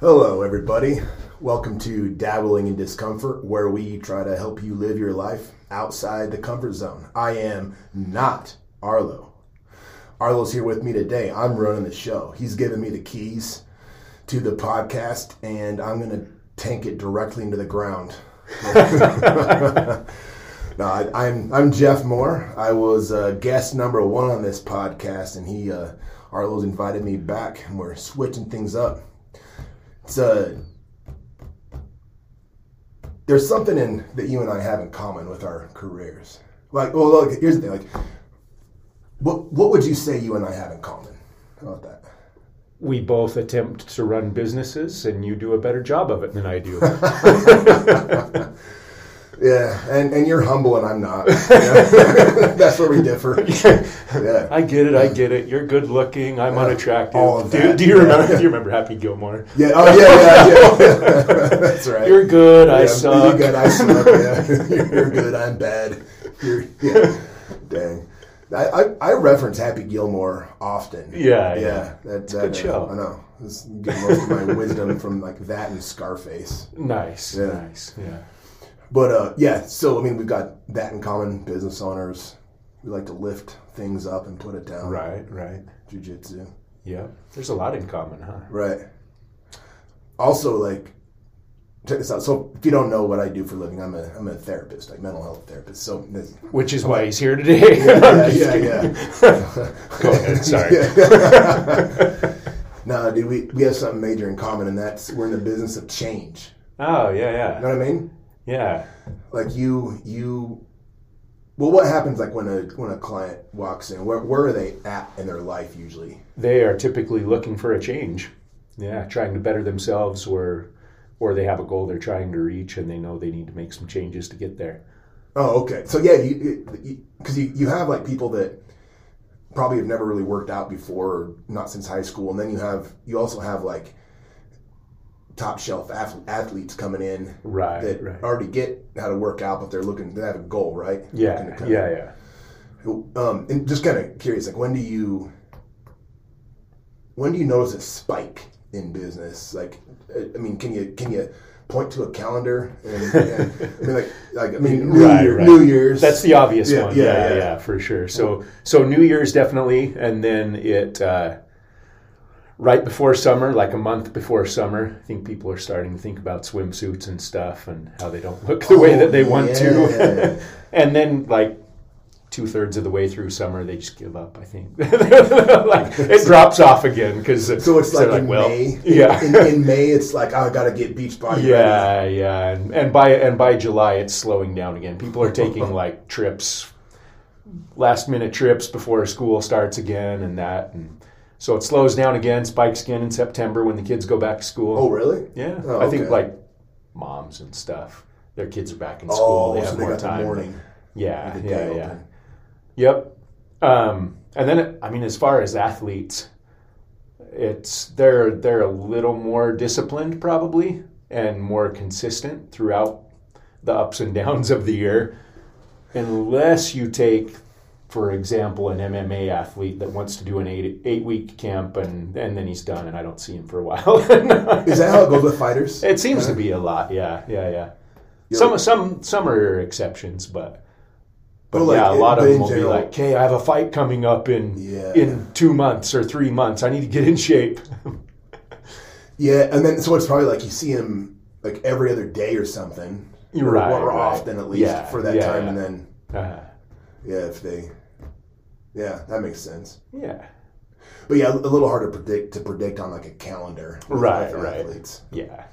Hello, everybody. Welcome to Dabbling in Discomfort, where we try to help you live your life outside the comfort zone. I am not Arlo. Arlo's here with me today. I'm running the show. He's giving me the keys to the podcast, and I'm going to tank it directly into the ground. no, I, I'm I'm Jeff Moore. I was uh, guest number one on this podcast, and he uh, Arlo's invited me back, and we're switching things up. It's uh, there's something in that you and I have in common with our careers. Like, well, look, here's the thing. Like, what what would you say you and I have in common? How about that? we both attempt to run businesses and you do a better job of it than I do. Yeah, and, and you're humble and I'm not. Yeah. That's where we differ. Yeah. I get it, I get it. You're good looking, I'm unattractive. all of do, that, do you yeah. remember do you remember Happy Gilmore? Yeah. Oh yeah, yeah, yeah. That's right. You're good, I Yeah, suck. You're good. I suck. Yeah. You're good. I'm bad. You're, yeah. Dang. I, I, I reference Happy Gilmore often. Yeah, yeah. yeah. That, a good uh, show. I know. This get most of my wisdom from like that and Scarface. Nice, Yeah. nice. Yeah. But uh, yeah, so I mean, we've got that in common. Business owners, we like to lift things up and put it down. Right, right. Jiu-jitsu. Yeah. There's a lot in common, huh? Right. Also, like, check this out. So, if you don't know what I do for a living, I'm a I'm a therapist, like mental health therapist. So, this, Which is why he's here today. yeah, I'm yeah, yeah. Go ahead, sorry. no, dude, we we have something major in common, and that's we're in the business of change. Oh, yeah, yeah. You know what I mean? Yeah. Like you you. Well, what happens like when a when a client walks in? Where where are they at in their life usually? They are typically looking for a change. Yeah, trying to better themselves or or they have a goal they're trying to reach and they know they need to make some changes to get there. Oh, okay. So yeah, you because you, you have like people that probably have never really worked out before, or not since high school, and then you have you also have like top shelf ath- athletes coming in Right, that right. already get how to work out, but they're looking they have a goal, right? Yeah, yeah, yeah. Um, and just kind of curious, like when do you when do you notice a spike in business? Like, uh, I mean, can you can you point to a calendar? And, and I mean, like, like I mean, New, Right, Year, right. New Year's. That's the obvious Yeah, one. yeah, Yeah yeah, yeah. for sure. So so New Year's definitely, and then it uh, right before summer, like a month before summer. I think people are starting to think about swimsuits and stuff and how they don't look the way Oh, that they oh, want yeah. to. and then like two thirds of the way through summer, they just give up. I think like it drops off again because So it's like, in May. yeah. In, in May, it's like oh, I got to get beach body ready. Yeah, yeah, and, and by and by July, it's slowing down again. People are taking like trips, last minute trips before school starts again, and that, and so it slows down again. Spikes again in September when the kids go back to school. Oh, really? yeah, Oh, I think like moms and stuff. Their kids are back in school. Oh, they so have they more got time. the morning. Yeah, the yeah, yeah. open. Yep. Um, and then I mean, as far as athletes, it's they're they're a little more disciplined probably and more consistent throughout the ups and downs of the year, unless you take. For example, an MMA athlete that wants to do an eight eight week camp and, and then he's done and I don't see him for a while. Is that how it goes with fighters? It seems to be a lot, yeah, yeah, yeah. You're- Some some some are exceptions, but but like, yeah, a lot but of them will general- be like, "Okay, I have a fight coming up in Yeah. in two months or three months. I need to get in shape." Yeah, and then so it's probably like you see him like every other day or something. You're right, or right. often at least Yeah, for that yeah, time, and then Uh, yeah, if they, yeah, that makes sense. yeah, But yeah, a little hard to predict to predict on like a calendar. Right, right. Athletes. yeah.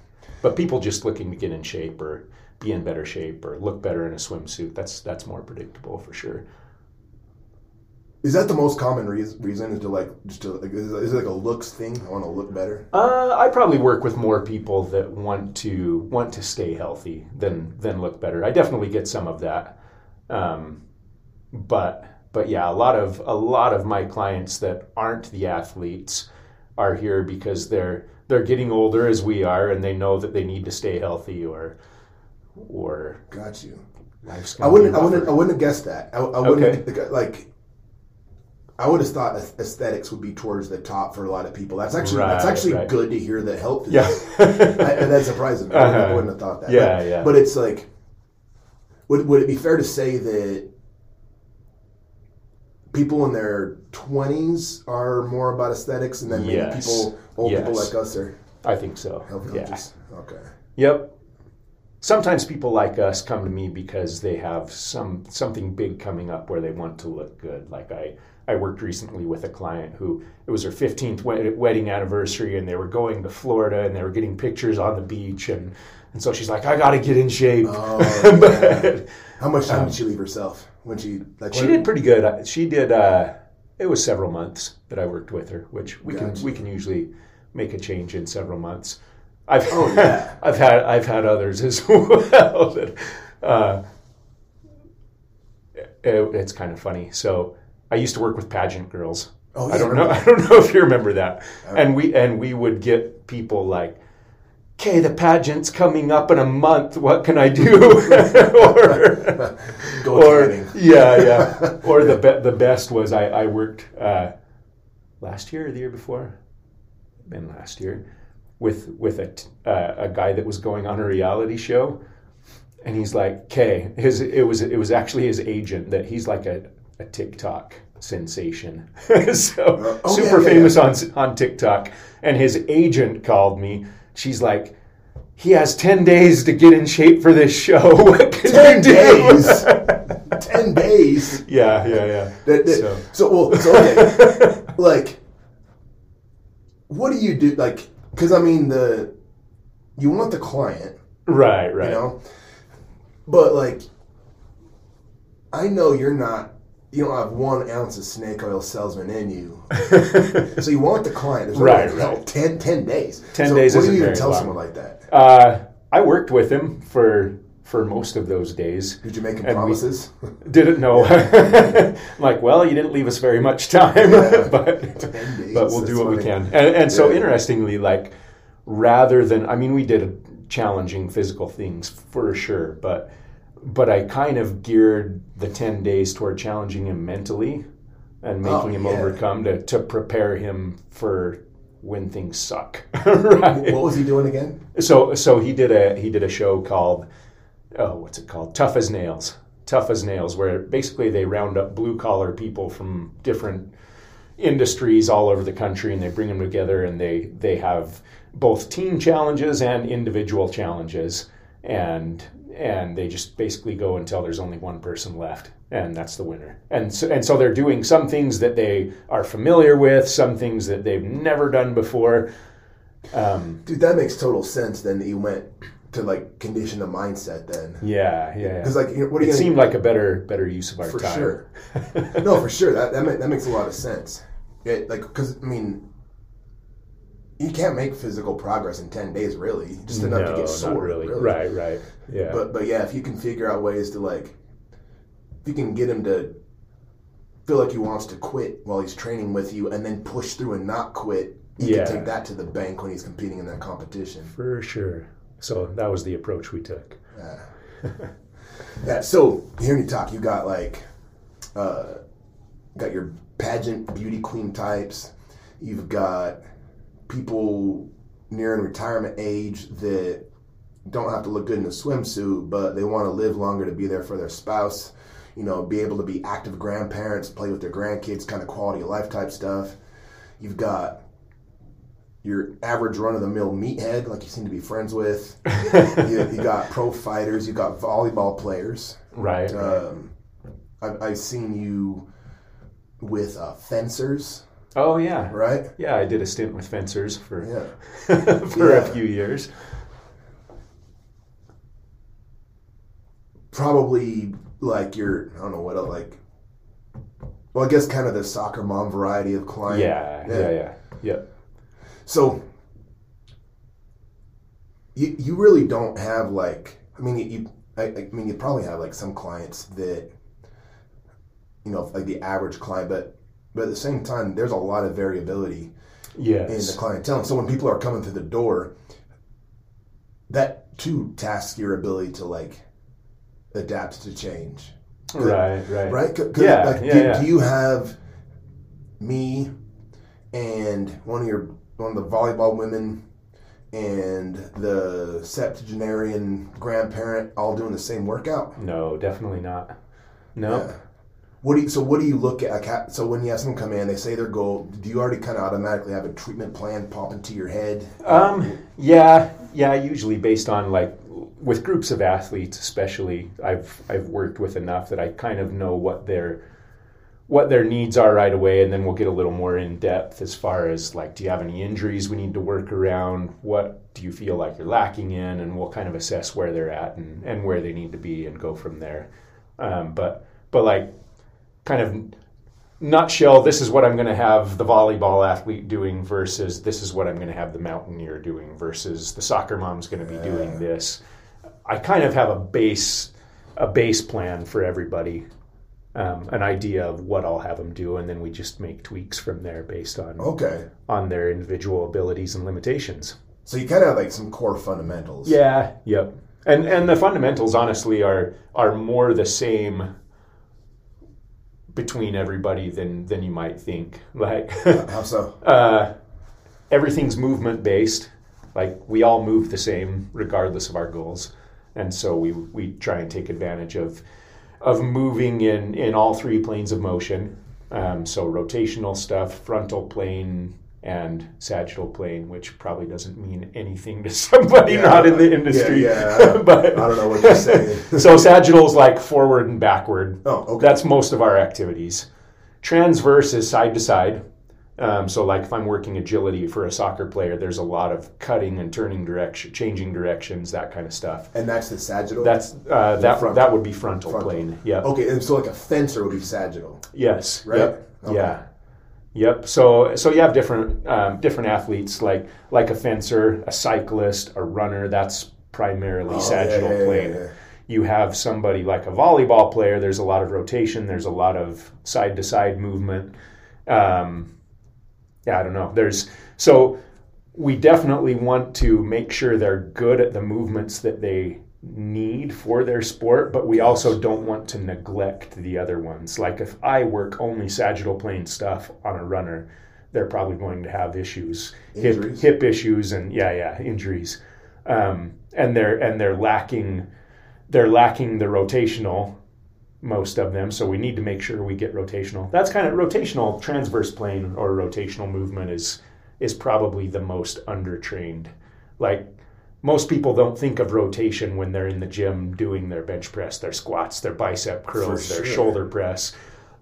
But people just looking to get in shape or be in better shape or look better in a swimsuit. That's that's more predictable for sure. Is that the most common reason? Reason is to like just to like is it like a looks thing? I want to look better. Uh, I probably work with more people that want to want to stay healthy than than look better. I definitely get some of that, um, but but yeah, a lot of a lot of my clients that aren't the athletes are here because they're they're getting older as we are, and they know that they need to stay healthy or or Got you. life's I wouldn't. I wouldn't. I wouldn't have guessed that. I, I wouldn't like. I would have thought aesthetics would be towards the top for a lot of people. That's actually that's actually right. good to hear that helped. Yeah. I, and that surprises me. I Uh-huh. wouldn't have thought that. Yeah, but, yeah. But it's like, would would it be fair to say that people in their twenties are more about aesthetics, and then maybe Yes. people old people like us are I think so. health Yeah. Okay. Yep. Sometimes people like us come to me because they have some something big coming up where they want to look good. Like I, I worked recently with a client who it was her 15th wedding anniversary, and they were going to Florida, and they were getting pictures on the beach, and and so she's like, I got to get in shape. Oh, but How much time did she leave herself when she like? she did pretty good. She did. Uh, it was several months that I worked with her, which we Gotcha. can we can usually make a change in several months. I've Oh, yeah. I've had I've had others as well. That, uh, it- it's kind of funny. So I used to work with pageant girls. Oh, I don't know. I don't know if you remember that. And we and we would get people like, "Okay, the pageant's coming up in a month. What can I do?" or or yeah, yeah. Or the be- the best was I I worked uh, last year or the year before, been last year, with with a t- uh, a guy that was going on a reality show, and he's like, "Okay, his it was it was actually his agent that he's like a a TikTok sensation, so oh, super yeah, yeah, famous on on TikTok, and his agent called me. She's like. He has ten days to get in shape for this show. What can 10 you do? days? Ten days. Yeah, yeah, yeah. That, that- So- so, well, so okay, like, what do you do? Like, because I mean, the you want the client, Right, right. you know, but like, I know you're not. You don't have one ounce of snake oil salesman in you, so you want the client. There's Right, hell, right. 10, 10 days. 10 so days What do you even tell long. someone like that? uh, I worked with him for for most of those days. Did you make him and promises? Didn't know. like, well, you didn't leave us very much time, Yeah. but days, but we'll do what we can. And, and so, Yeah. interestingly, like rather than, I mean, we did challenging physical things for sure, but but I kind of geared the ten days toward challenging him mentally and oh, making Oh, him yeah. overcome to to prepare him for when things suck. right. What was he doing again? So so he did a he did a show called oh what's it called Tough as Nails Tough as Nails where basically they round up blue collar people from different industries all over the country and they bring them together and they they have both team challenges and individual challenges and and they just basically go until there's only one person left and that's the winner and so, and so they're doing some things that they are familiar with some things that they've never done before um, Dude, that makes total sense. Then that you went to like condition the mindset. Then Yeah, yeah. yeah. because like you know, what it seemed like a better better use of our for time. sure. no, for sure. That that, that makes a lot of sense. It, like because I mean, you can't make physical progress in ten days, really. Just enough no, to get sore. not really. Right, right. Yeah. But but yeah, if you can figure out ways to like, if you can get him to feel like he wants to quit while he's training with you, and then push through and not quit, you Yeah. can take that to the bank when he's competing in that competition. for sure. So that was the approach we took. yeah, Yeah. So hearing you talk, you got like, uh, got your pageant beauty queen types. You've got people nearing retirement age that don't have to look good in a swimsuit, but they want to live longer to be there for their spouse. You know, be able to be active grandparents, play with their grandkids, kind of quality of life type stuff. You've got your average run of the mill meathead, like you seem to be friends with. you, you got pro fighters, you got volleyball players. Right. right. Um, I've, I've seen you with uh, fencers, oh yeah. right? Yeah, I did a stint with fencers for Yeah. for Yeah. a few years. Probably like your, I don't know what, like, well, I guess kind of the soccer mom variety of client. Yeah, yeah, yeah, yeah. So you you really don't have like I mean you, you I, I mean you probably have like some clients that you know like the average client but but at the same time there's a lot of variability in Yes. the clientele so when people are coming through the door that too tasks your ability to like adapt to change Right, right. right? Yeah, like, yeah, do, yeah. do you have me and one of your one of the volleyball women and the septuagenarian grandparent all doing the same workout? No, definitely not. No. Yeah. What do you, so what do you look at? So when you have someone come in, they say their goal. Do you already kind of automatically have a treatment plan pop into your head? Um, yeah, yeah. Usually based on like with groups of athletes, especially, I've I've worked with enough that I kind of know what their what their needs are right away, and then we'll get a little more in depth as far as like, do you have any injuries we need to work around? What do you feel like you're lacking in? And we'll kind of assess where they're at and, and where they need to be and go from there. Um, but but like kind of nutshell, this is what I'm going to have the volleyball athlete doing versus this is what I'm going to have the mountaineer doing versus the soccer mom's going to be doing this. I kind of have a base a base plan for everybody, um, an idea of what I'll have them do, and then we just make tweaks from there based on Okay, on their individual abilities and limitations. so you kind of have like some core fundamentals. Yeah, yep. And and the fundamentals honestly are are more the same between everybody than than you might think. Like How so? uh, everything's movement based. Like we all move the same regardless of our goals, and so we we try and take advantage of of moving in in all three planes of motion. Um, so rotational stuff, frontal plane, and sagittal plane, which probably doesn't mean anything to somebody Yeah, not in the industry. Yeah, yeah. but I don't know what you're saying. so sagittal is like forward and backward. Oh, okay. That's most of our activities. Transverse is side to side. Um, so, like if I'm working agility for a soccer player, there's a lot of cutting and turning direction, changing directions, that kind of stuff. and that's the sagittal. That's uh, that. Frontal. That would be frontal, Frontal. plane. Yeah. okay, and so like a fencer would be sagittal, Yes. right? Yep. Okay. Yeah. Yep. So so you have different um, different athletes like like a fencer, a cyclist, a runner. That's primarily Oh, sagittal yeah, yeah, plane. yeah. You have somebody like a volleyball player. There's a lot of rotation. There's a lot of side to side movement. Um, yeah, I don't know. There's so we definitely want to make sure they're good at the movements that they need for their sport, but we also don't want to neglect the other ones. Like if I work only sagittal plane stuff on a runner, they're probably going to have issues, hip hip issues, and yeah, yeah, injuries, um, and they're and they're lacking they're lacking the rotational most of them. So we need to make sure we get rotational. That's kind of rotational transverse plane or rotational movement is is probably the most undertrained. Like most people don't think of rotation when they're in the gym doing their bench press their squats their bicep curls For their sure. shoulder press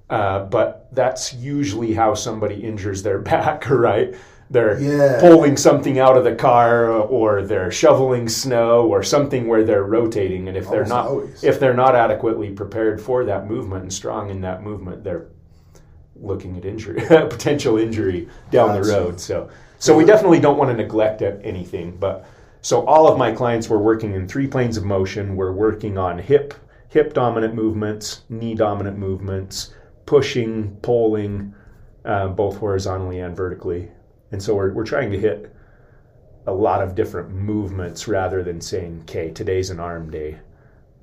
uh, but that's usually how somebody injures their back right they're Yeah. pulling something out of the car or they're shoveling snow or something where they're rotating and if they're not always. if they're not adequately prepared for that movement and strong in that movement they're looking at injury potential injury down the road so so we definitely don't want to neglect anything but so all of my clients were working in three planes of motion. We're working on hip hip dominant movements knee dominant movements pushing pulling uh, both horizontally and vertically. And so we're, we're trying to hit a lot of different movements rather than saying okay today's an arm day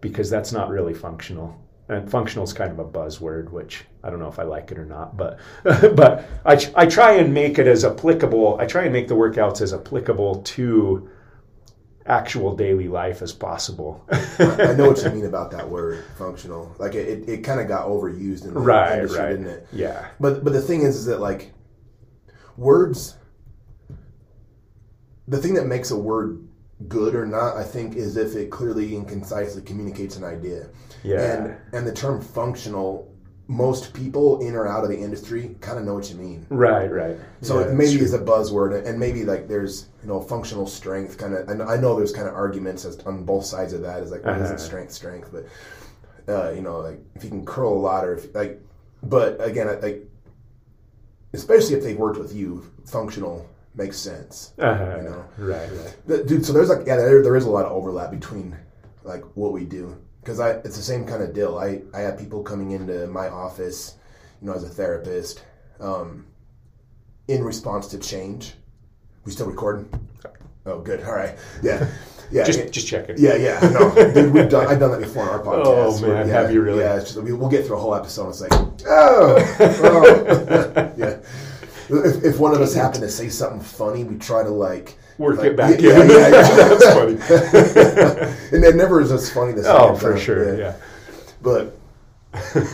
because that's not really functional. And functional is kind of a buzzword which i don't know if i like it or not but but I, I try and make it as applicable i try and make the workouts as applicable to actual daily life as possible I know what you mean about that word, functional. Like it, it, kind of got overused in the right industry, right didn't it? yeah But but the thing is, is that like words. The thing that makes a word good or not, I think, is if it clearly and concisely communicates an idea. Yeah. And and the term functional, most people in or out of the industry kind of know what you mean. right right So Yeah, it maybe it's a buzzword, and maybe like there's you know functional strength kind of. And I know there's kind of arguments as on both sides of that. Is like what Uh-huh. isn't strength strength, but uh, you know like if you can curl a lot or if like, but again I- like, especially if they've worked with you, functional makes sense. uh-huh. You know. right right But, dude, so there's like yeah, there, there is a lot of overlap between like what we do because I it's the same kind of deal. I I have people coming into my office, you know, as a therapist, um, in response to change. We still recording? Oh, good. All right. Yeah. Yeah. just it- just check it yeah, yeah, no, dude, we've done. I've done that before on our podcast. Oh, man, yeah, have you really? Yeah, it's just, we, we'll get through a whole episode. And it's like, oh, oh. yeah. if, if one of us happened to say something funny, we try to like Work like, it back yeah, in. Yeah, yeah. That's funny. and that never is as funny the second oh, for time, sure. Yeah. But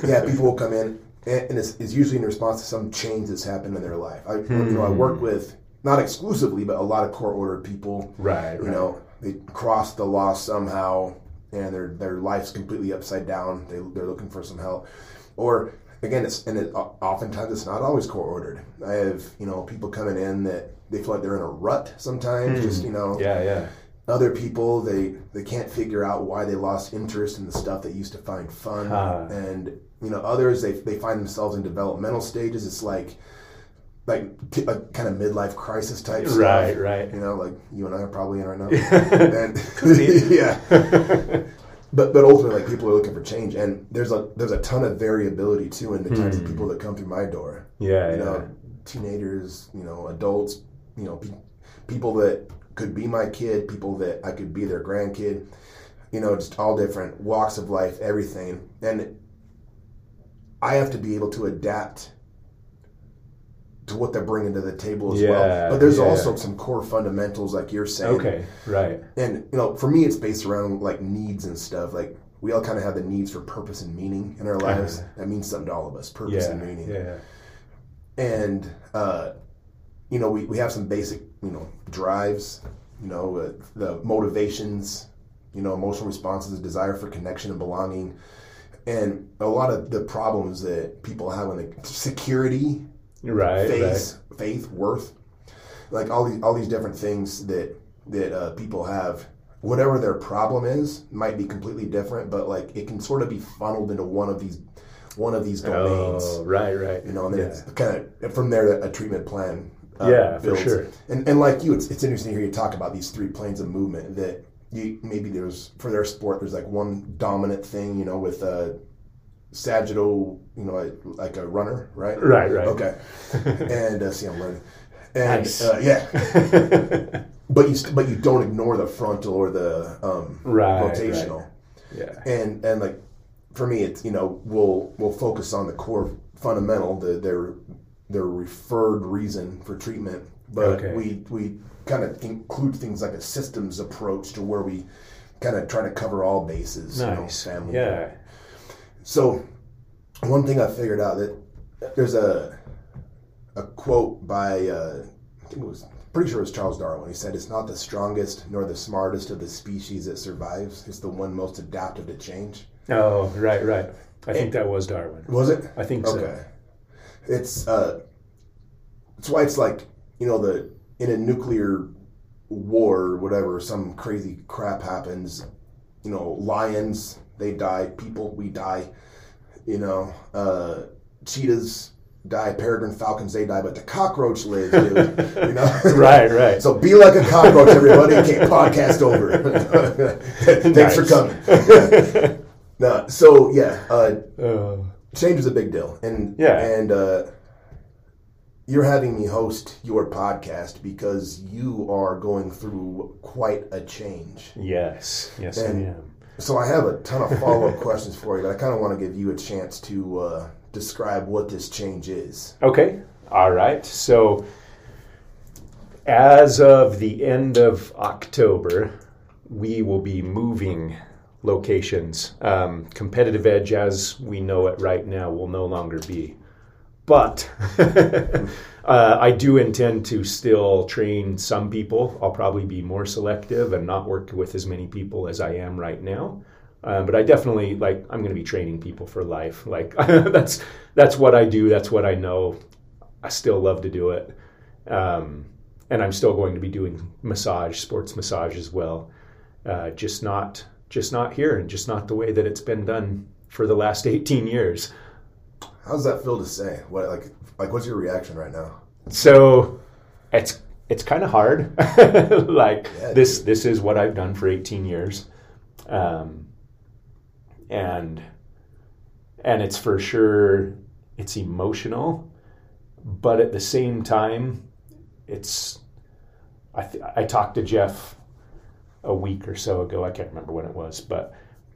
yeah, people will come in, and, and it's, it's usually in response to some change that's happened in their life. I, you know, I Hmm. work with not exclusively, but a lot of court ordered people. Right. You right. know, they crossed the law somehow, and their their life's completely upside down. They they're looking for some help, or again, it's and it, oftentimes it's not always court ordered. I have you know people coming in that they feel like they're in a rut sometimes. Just you know, Hmm. Yeah. Yeah. other people they they can't figure out why they lost interest in the stuff they used to find fun Huh. and you know others they, they find themselves in developmental stages it's like like a kind of midlife crisis type stuff Right. Right. you know like you and i are probably in right now and yeah but but ultimately like people are looking for change and there's a there's a ton of variability too in the types of people that come through my door Yeah. you Yeah. know, teenagers, you know, adults, you know, pe- people that could be my kid, people that I could be their grandkid, you know, just all different walks of life, everything. And I have to be able to adapt to what they're bringing to the table as Yeah, well. But there's yeah. also some core fundamentals, like you're saying. Okay. Right. And, you know, for me, it's based around like needs and stuff. Like, we all kind of have the needs for purpose and meaning in our lives. That means something to all of us purpose Yeah. and meaning Yeah. and uh, you know we, we have some basic you know drives you know uh, the motivations you know emotional responses desire for connection and belonging and a lot of the problems that people have when they security Right. faith faith worth like all these all these different things that that uh, people have whatever their problem is might be completely different but like it can sort of be funneled into one of these one of these domains Oh. Right. Right. you know, and then yeah. it's kind of from there a treatment plan. Uh, Yeah, for sure. And and like you, it's it's interesting to hear you talk about these three planes of movement. That you maybe there's for their sport, there's like one dominant thing, you know, with uh, sagittal, you know, like a runner, right? Right. Right. Okay. and uh, see, I'm learning. And Nice. uh, yeah, but you st- but you don't ignore the frontal or the um, Right, rotational yeah. and and like for me it's you know we'll we'll focus on the core fundamental the their their referred reason for treatment but Okay. we we kind of include things like a systems approach to where we kind of try to cover all bases Nice. you know, family Yeah. so one thing i figured out that there's a a quote by uh, i think it was pretty sure it was charles darwin he said it's not the strongest nor the smartest of the species that survives it's the one most adaptive to change Oh, right. Right. I think that was Darwin. was it I think so. It's uh it's why it's like, you know, the in a nuclear war or whatever, some crazy crap happens, you know, lions, they die, people, we die, you know, uh cheetahs die, peregrine falcons, they die, but the cockroach lives, dude. you know? Right. Right. So be like a cockroach, everybody. Okay, podcast over. Thanks for coming. no, so yeah, uh, Uh, change is a big deal and Yeah. and uh, you're having me host your podcast because you are going through quite a change yes. Yes, And- I am. so i have a ton of follow-up questions for you but i kind of want to give you a chance to uh, describe what this change is Okay. All right. So, as of the end of October, we will be moving locations. Um, competitive Edge, as we know it right now, will no longer be. But uh, I do intend to still train some people. I'll probably be more selective and not work with as many people as I am right now. Um, but I definitely like I'm going to be training people for life. Like that's that's what I do. That's what I know. I still love to do it, um, and I'm still going to be doing massage, sports massage as well. Uh, just not just not here, and just not the way that it's been done for the last 18 years. how does that feel to say what like like what's your reaction right now So it's it's kind of hard. like Yeah, this this is what I've done for 18 years, um, and and it's for sure it's emotional, but at the same time, it's I th- I talked to Jeff a week or so ago. I can't remember when it was, but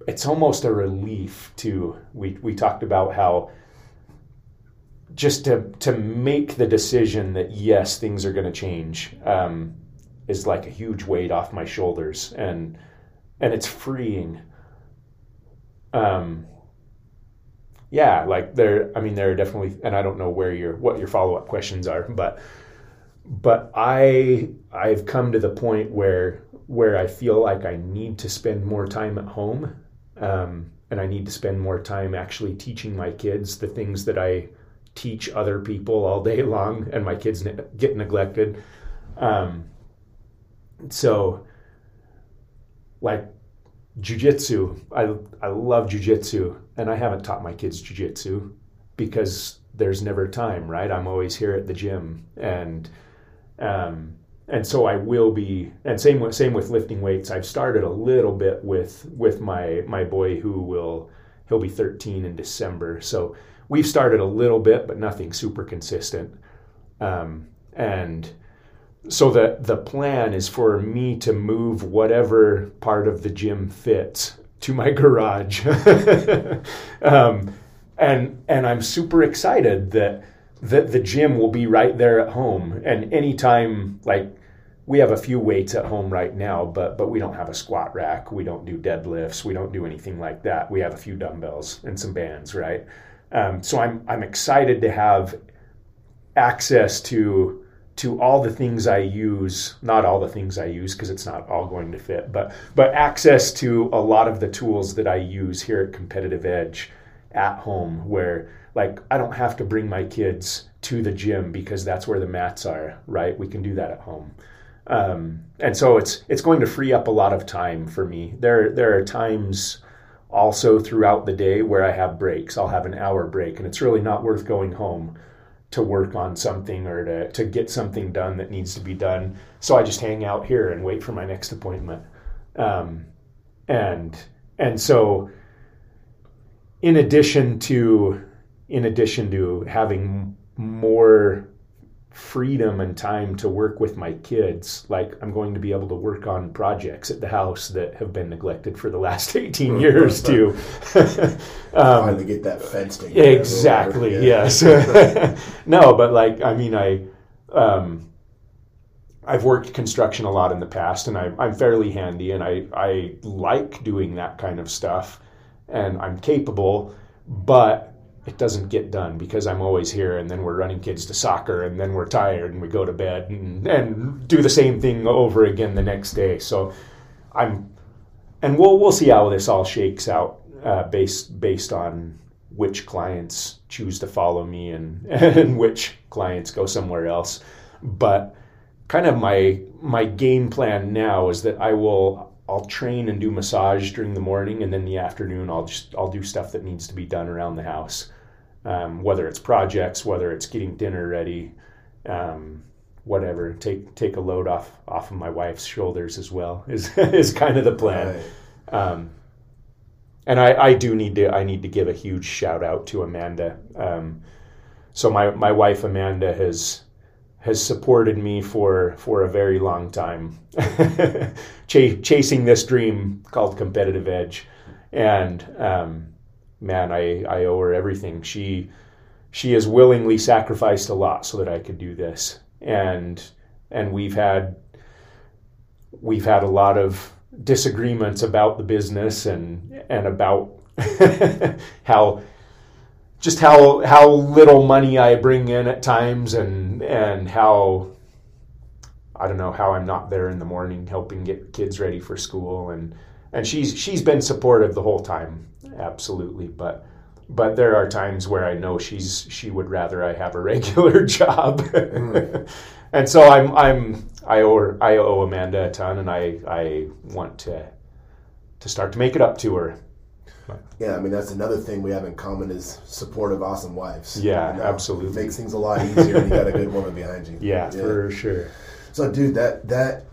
it's almost a relief to we we talked about how just to to make the decision that yes, things are going to change um, is like a huge weight off my shoulders, and and it's freeing. Um, yeah, like there. I mean, there are definitely, and I don't know where your what your follow up questions are, but but I I've come to the point where where I feel like I need to spend more time at home, um, and I need to spend more time actually teaching my kids the things that I teach other people all day long, and my kids ne- get neglected. Um, so, like jujitsu, I I love jujitsu, and I haven't taught my kids jujitsu because there's never time, right? I'm always here at the gym, and um, and so I will be, and same with same with lifting weights. I've started a little bit with with my my boy who will he'll be 13 in December, so we've started a little bit, but nothing super consistent. Um, and so the the plan is for me to move whatever part of the gym fits to my garage, um, and and I'm super excited that that the gym will be right there at home. And anytime, like we have a few weights at home right now, but but we don't have a squat rack. We don't do deadlifts. We don't do anything like that. We have a few dumbbells and some bands, right? Um, so I'm I'm excited to have access to to all the things I use, not all the things I use because it's not all going to fit, but but access to a lot of the tools that I use here at Competitive Edge at home where like I don't have to bring my kids to the gym because that's where the mats are, right? We can do that at home. Um, and so it's it's going to free up a lot of time for me. There there are times also throughout the day where I have breaks. I'll have an hour break and it's really not worth going home to work on something or to, to get something done that needs to be done. So I just hang out here and wait for my next appointment. Um, and and so in addition to in addition to having more freedom and time to work with my kids like i'm going to be able to work on projects at the house that have been neglected for the last 18 years too. Um, finally get that fenced in exactly yes. No but like i mean i um, I've worked construction a lot in the past, and I, I'm fairly handy, and I, I like doing that kind of stuff, and I'm capable, but it doesn't get done because I'm always here, and then we're running kids to soccer, and then we're tired, and we go to bed, and, and do the same thing over again the next day. So I'm, and we'll we'll see how this all shakes out uh, based based on which clients choose to follow me and and which clients go somewhere else, but kind of my my game plan now is that I will I'll train and do massage during the morning, and then the afternoon I'll just I'll do stuff that needs to be done around the house, um, whether it's projects, whether it's getting dinner ready, um, whatever. Take take a load off off of my wife's shoulders as well is is kind of the plan. Right. Um, and I, I do need to I need to give a huge shout out to Amanda. Um, so my my wife Amanda has has supported me for for a very long time, Ch- chasing this dream called competitive edge, and um, man, I I owe her everything. She she has willingly sacrificed a lot so that I could do this, and and we've had we've had a lot of disagreements about the business and and about how just how how little money I bring in at times and and how I don't know how I'm not there in the morning helping get kids ready for school. And and she's she's been supportive the whole time absolutely. But but there are times where I know she's she would rather I have a regular job. Mm. and so I'm I'm I owe her, I owe Amanda a ton and I I want to to start to make it up to her Yeah, I mean that's another thing we have in common is supportive, awesome wives. Yeah, absolutely. It makes things a lot easier when you got a good woman behind you. yeah, for sure So, dude, that that.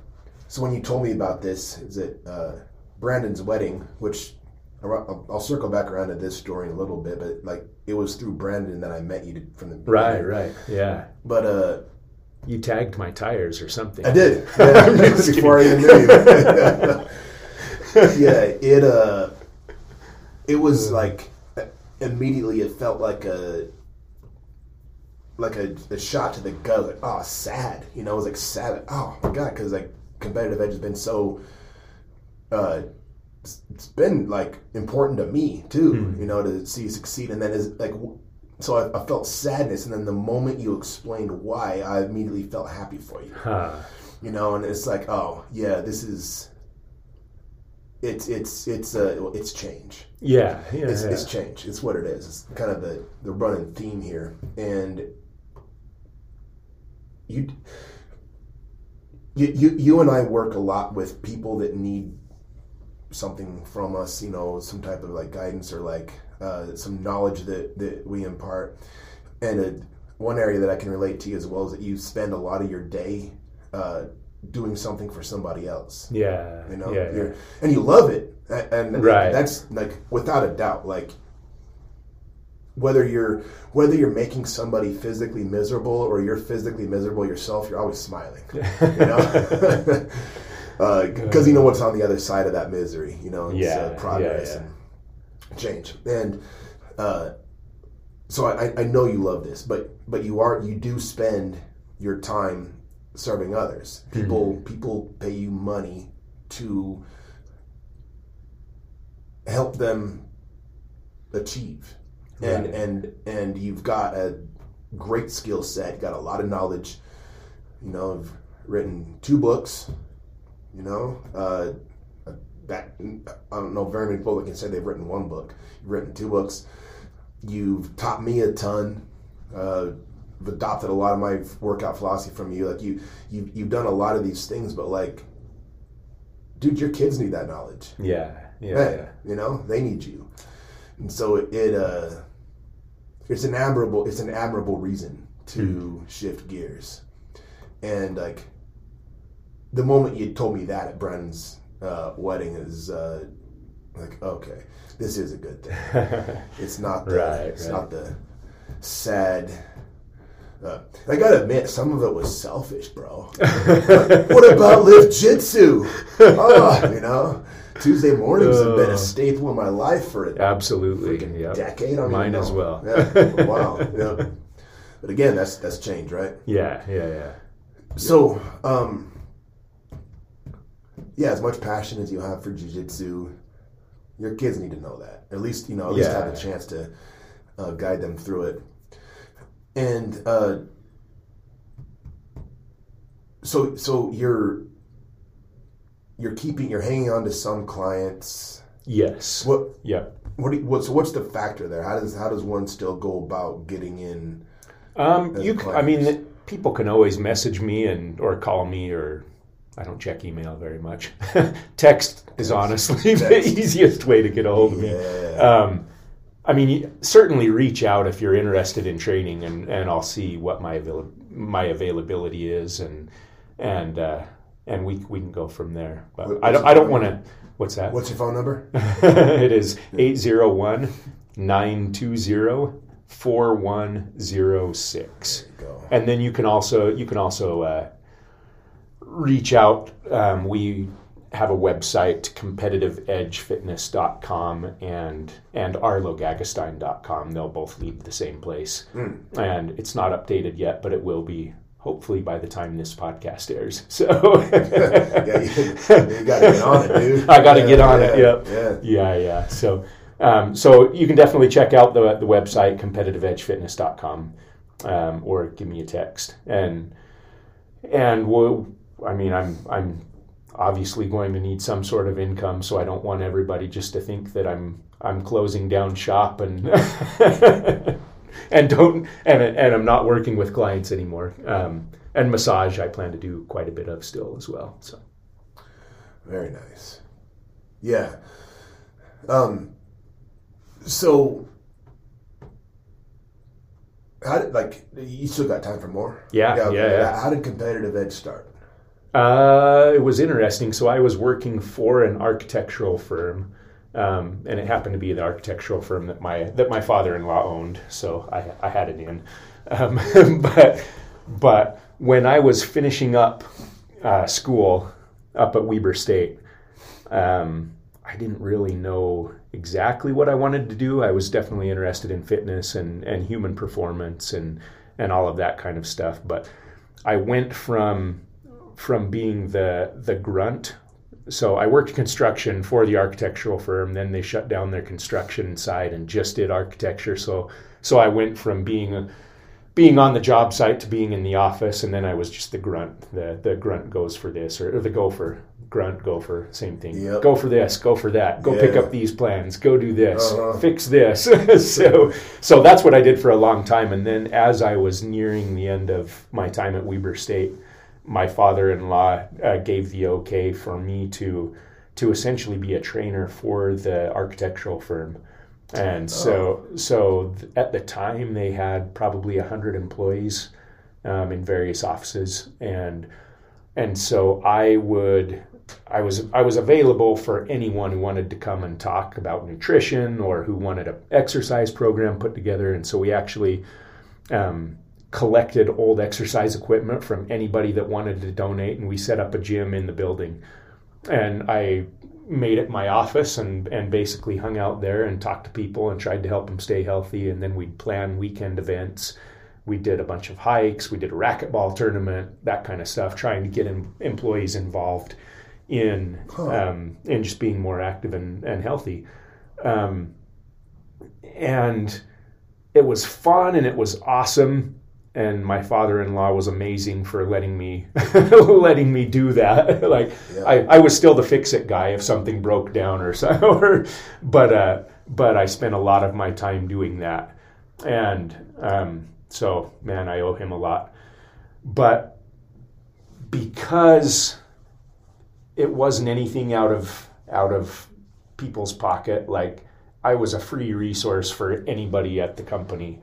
So when you told me about this, is it uh, Brandon's wedding? Which I'll, I'll circle back around to this story in a little bit, but like it was through Brandon that I met you from the right beginning. right yeah But uh, You tagged my tires or something. I did. Yeah, before I even knew you. yeah, it uh, it was like immediately it felt like a like a, a shot to the gut. Like, oh, sad. You know, it was like sad. Oh my god, because like competitive edge has been so. Uh, it's- it's been like important to me too. You know, to see you succeed, and then is like. So I, I felt sadness, and then the moment you explained why, I immediately felt happy for you Huh. you know and it's like oh yeah this is it's it's it's uh it's change Yeah, yeah, it's, yeah. it's change it's what it is. It's kind of the the running theme here. And you you you, you and i work a lot with people that need something from us you know some type of like guidance or like uh, some knowledge that that we impart. And uh one area that i can relate to you as well is that you spend a lot of your day uh, doing something for somebody else. Yeah, you know? yeah, You're- and you love it. A- and Right. that's like without a doubt like whether you're whether you're making somebody physically miserable or you're physically miserable yourself you're always smiling. You know? Because you know what's on the other side of that misery you know? It's Yeah, uh, progress yeah, yeah. and change. And uh, so I, I know you love this but but you are you do spend your time serving others. People Mm-hmm. people pay you money to help them achieve. And Right. and and you've got a great skill set. Got a lot of knowledge. You know i've written two books you know uh, that i don't know very many people that can say they've written one book. You've written two books. You've taught me a ton. Uh, adopted a lot of my workout philosophy from you. Like you, you you've done a lot of these things but like dude your kids need that knowledge. Yeah, yeah, Hey, yeah. you know they need you. And so it, it uh it's an admirable it's an admirable reason to shift gears. And like the moment you told me that at Brandon's uh, wedding is uh, like okay this is a good thing. It's not the Right, it's right. not the sad uh, I gotta admit, some of it was selfish, bro. Like, what about lift jitsu? Oh, you know, Tuesday mornings have been a staple in my life for a Absolutely. Yep. decade. I Mine as well. Yeah. Wow. Yeah. But again, that's that's change, right? Yeah, yeah, yeah. So, um, yeah, as much passion as you have for jujitsu, your kids need to know that. At least, you know, at least Yeah. have a chance to uh, guide them through it. And uh, so, so you're you're keeping you're hanging on to some clients. Yes. What Yep. what, do you, what so what's the factor there? How does how does one still go about getting in? Um, you, c- I mean, people can always message me and or call me or I don't check email very much. Text is honestly the easiest way to get a hold of me. Um, I mean, certainly reach out if you're interested in training, and, and I'll see what my avail- my availability is, and and uh, and we we can go from there. But What- I don't I don't want to. What's that? What's your phone number? it is 801 920 4106 and then you can also you can also uh, reach out um, we have a website competitiveedgefitness.com and and arlogagestein.com they'll both lead the same place and it's not updated yet but it will be hopefully by the time this podcast airs so yeah, you, you got to get on it, dude. I got to Yeah, get on it. yeah, Yep. Yeah. Yeah, yeah. So, um, so you can definitely check out the the website competitiveedgefitness.com, um, or give me a text. And and we'll, I mean, I'm I'm obviously going to need some sort of income, so I don't want everybody just to think that I'm I'm closing down shop and and don't and and I'm not working with clients anymore. Um, and massage, I plan to do quite a bit of still as well. So. Very nice. Yeah. Um. So, how did like you still got time for more? Yeah, okay. yeah, yeah. How did competitive edge start? Uh, it was interesting. So I was working for an architectural firm, um, and it happened to be the architectural firm that my that my father-in-law owned. So I, I had it in. Um, but but when I was finishing up uh, school up at Weber State, um, I didn't really know exactly what I wanted to do. I was definitely interested in fitness and, and human performance and and all of that kind of stuff. But I went from from being the the grunt. So I worked construction for the architectural firm. Then they shut down their construction side and just did architecture. So so I went from being being on the job site to being in the office, and then I was just the grunt. The the grunt goes for this, or, or the gopher grunt gopher, same thing. Yep. Go for this, go for that, go pick up these plans, go do this, Uh-huh. fix this. so so that's what I did for a long time. And then as I was nearing the end of my time at Weber State, my father-in-law uh, gave the okay for me to to essentially be a trainer for the architectural firm. And so so th- at the time they had probably 100 employees um, in various offices and and so I would I was I was available for anyone who wanted to come and talk about nutrition or who wanted an exercise program put together. And so we actually um, collected old exercise equipment from anybody that wanted to donate, and we set up a gym in the building. And I made it my office and and basically hung out there and talked to people and tried to help them stay healthy. And then we'd plan weekend events. We did a bunch of hikes. We did a racquetball tournament, that kind of stuff, trying to get em- employees involved in um, in just being more active and, and healthy. Um, and it was fun and it was awesome. And my father-in-law was amazing for letting me letting me do that. like Yeah. I, I was still the fix-it guy if something broke down or so. Or, but uh, but I spent a lot of my time doing that, and um, so man, I owe him a lot. But because it wasn't anything out of out of people's pocket. Like I was a free resource for anybody at the company.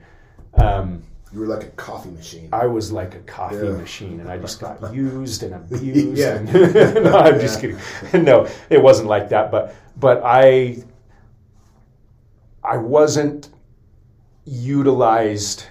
Um, You were like a coffee machine. I was like a coffee Yeah. machine, and I just got used and abused. Yeah. And no, I'm just kidding. No, it wasn't like that. But but I I wasn't utilized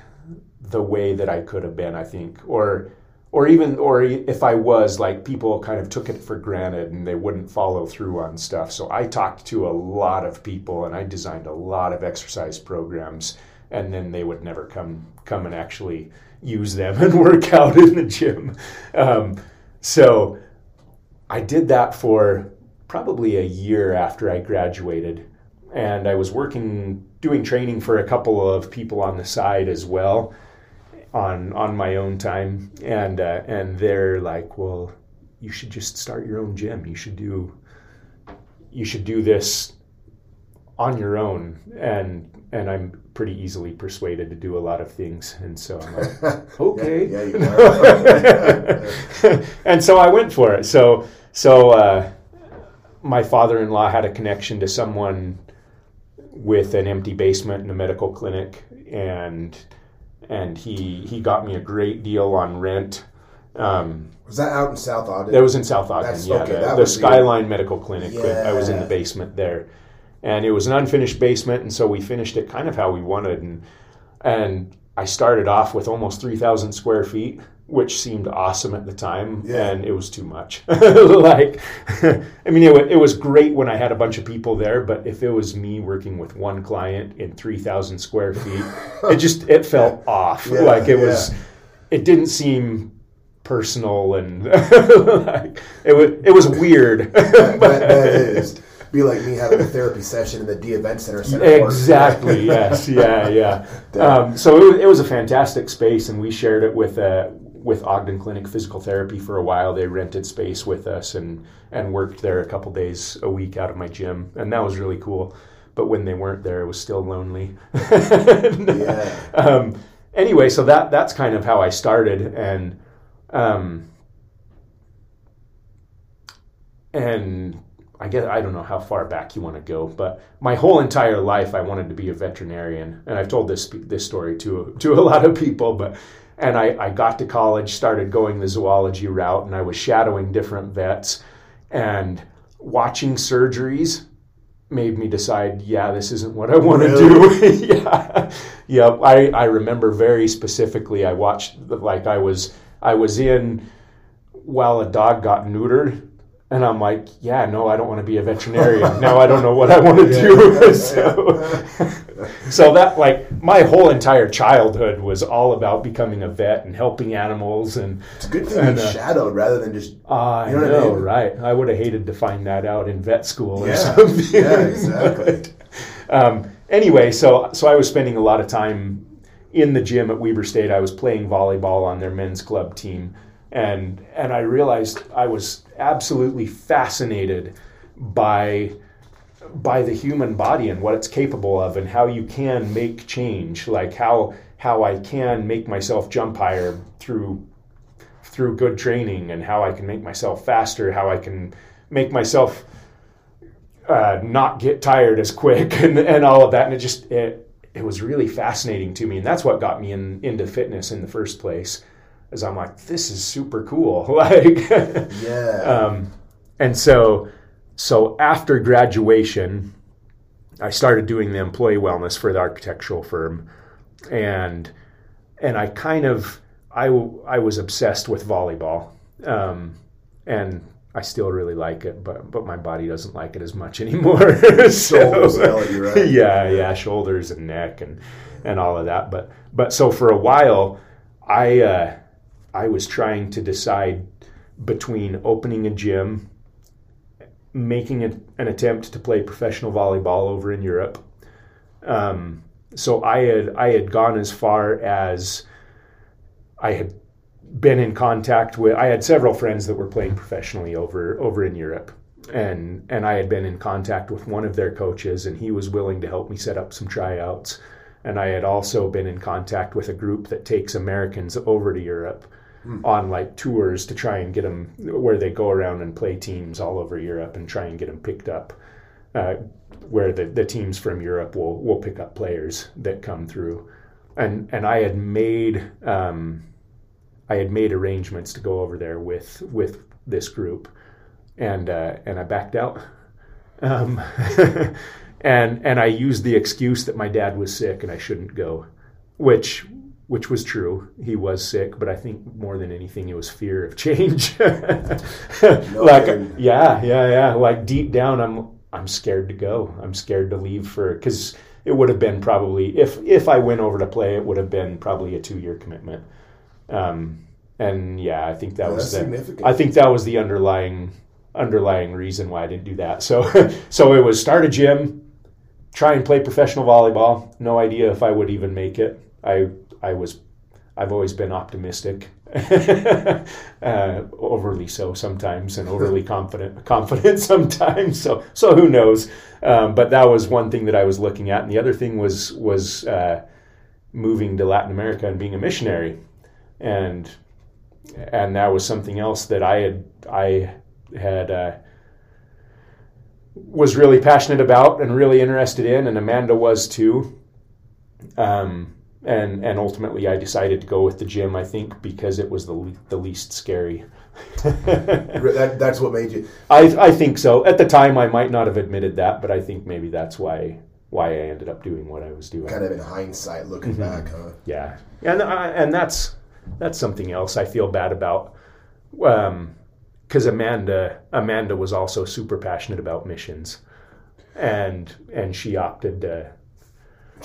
the way that I could have been. I think, or or even or if I was, like people kind of took it for granted and they wouldn't follow through on stuff. So I talked to a lot of people, and I designed a lot of exercise programs and then they would never come come and actually use them and work out in the gym. Um, so I did that for probably a year after I graduated, and I was working doing training for a couple of people on the side as well on on my own time, and uh, and they're like, well, you should just start your own gym. You should do you should do this on your own and and I'm pretty easily persuaded to do a lot of things and so I'm like okay Yeah, yeah, and so I went for it so so uh, my father-in-law had a connection to someone with an empty basement in a medical clinic and and he he got me a great deal on rent um, was that out in South Ogden? that was in South Ogden, That's- yeah. okay, the the Skyline Medical Clinic. Yeah. I was in the basement there, and it was an unfinished basement, and so we finished it kind of how we wanted. And and I started off with almost three thousand square feet, which seemed awesome at the time, Yeah. and it was too much. like, I mean, it, it was great when I had a bunch of people there, but if it was me working with one client in three thousand square feet, it just it felt off. Yeah, like it was, it didn't seem personal and like it was it was weird. that, that is. Be like me having a therapy session in the Dee Event Center. Center exactly. yes. Yeah. Yeah. Um, so it was, it was a fantastic space, and we shared it with uh, with Ogden Clinic Physical Therapy for a while. They rented space with us and and worked there a couple days a week out of my gym, and that was really cool. But when they weren't there, it was still lonely. Yeah. um, anyway, so that that's kind of how I started, and um, and I guess I don't know how far back you want to go, but my whole entire life I wanted to be a veterinarian, and I've told this this story to to a lot of people, but. And I, I got to college, started going the zoology route, and I was shadowing different vets. And watching surgeries made me decide, yeah, this isn't what I want to Really? do. yeah, yeah. I, I remember very specifically. I watched like I was I was in while a dog got neutered, And I'm like, yeah, no, I don't want to be a veterinarian. now I don't know what I want to do. so, so that like my whole entire childhood was all about becoming a vet and helping animals and It's a good thing And, you uh, shadowed rather than just I You know know, what I mean? right? I would have hated to find that out in vet school or something. yeah, exactly. But, um, anyway, so so I was spending a lot of time in the gym at Weber State. I was playing volleyball on their men's club team, and and I realized I was absolutely fascinated by by the human body and what it's capable of and how you can make change like how how I can make myself jump higher through through good training and how I can make myself faster how I can make myself uh, not get tired as quick and, and all of that. And it just it, it was really fascinating to me. And that's what got me in, into fitness in the first place is I'm like this is super cool. Like yeah. um, and so so after graduation i started doing the employee wellness for the architectural firm. And and i kind of I I was obsessed with volleyball. Um, and i still really like it but but my body doesn't like it as much anymore. Shoulders yell right? yeah yeah shoulders and neck and and all of that. But but so for a while i uh, i was trying to decide between opening a gym making a, an attempt to play professional volleyball over in Europe. Um, so I had I had gone as far as I had been in contact with. I had several friends that were playing professionally over over in Europe, and and I had been in contact with one of their coaches, and he was willing to help me set up some tryouts. And I had also been in contact with a group that takes Americans over to Europe on like tours to try and get them where they go around and play teams all over Europe and try and get them picked up. Uh, where the, the teams from Europe will will pick up players that come through, and and I had made um, I had made arrangements to go over there with with this group, and uh, and I backed out. Um, and and I used the excuse that my dad was sick and I shouldn't go, which which was true. He was sick, but I think more than anything, it was fear of change. like yeah, yeah, yeah. Like deep down, I'm I'm scared to go. I'm scared to leave for because it would have been probably if if I went over to play, it would have been probably a two year commitment. Um, and yeah, I think that was the, significant. I think that was the underlying underlying reason why I didn't do that. So so it was start a gym, try and play professional volleyball. No idea if I would even make it. I I was I've always been optimistic, uh, overly so sometimes, and overly confident confident sometimes. So so who knows? Um, but that was one thing that I was looking at, and the other thing was was uh, moving to Latin America and being a missionary, and and that was something else that I had I had uh, was really passionate about and really interested in, and Amanda was too. Um, and and ultimately, I decided to go with the gym. I think because it was the le- the least scary. that, that's what made you. I I think so. At the time, I might not have admitted that, but I think maybe that's why why I ended up doing what I was doing. Kind of in hindsight, looking Mm-hmm. back, huh? Yeah, and I, and that's that's something else I feel bad about. Because Amanda Amanda was also super passionate about missions, and and she opted to.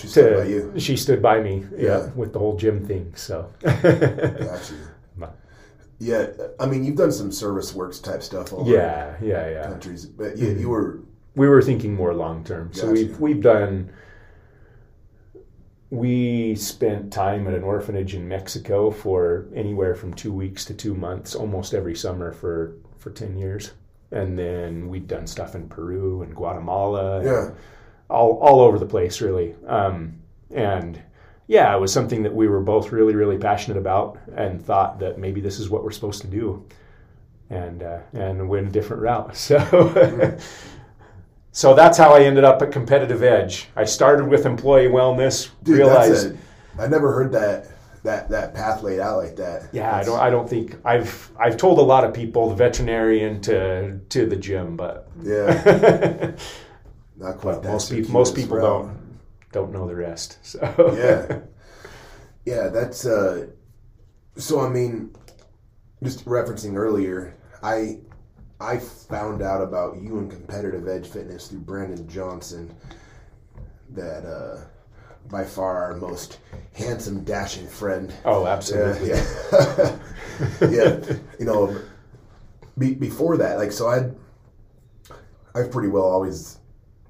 She about to you. she stood by me, yeah, Yeah. with the whole gym thing. So, Got you. But- Yeah, I mean, you've done some service works type stuff all over yeah, yeah, yeah. countries, but you, you were we were thinking more long term. So Gotcha. we've we've done. We spent time at an orphanage in Mexico for anywhere from two weeks to two months, almost every summer for for ten years, and then we'd done stuff in Peru and Guatemala, and yeah. All all over the place, really. Um, and yeah, it was something that we were both really really passionate about, and thought that maybe this is what we're supposed to do, and uh, and went a different route. So. So that's how I ended up at Competitive Edge. I started with employee wellness, Dude, realized, that's a, I never heard that that that path laid out like that. yeah, I don't, I don't think I've, I've told a lot of people the veterinarian to, to the gym, but Yeah, not quite that. most people, most people route. don't, don't know the rest. So Yeah, yeah, that's uh. So I mean, just referencing earlier, I I found out about you and Competitive Edge Fitness through Brandon Johnson. That uh, by far our most handsome, dashing friend. Oh, absolutely. yeah, yeah. You know, be, before that, like, so I'd, I've pretty well always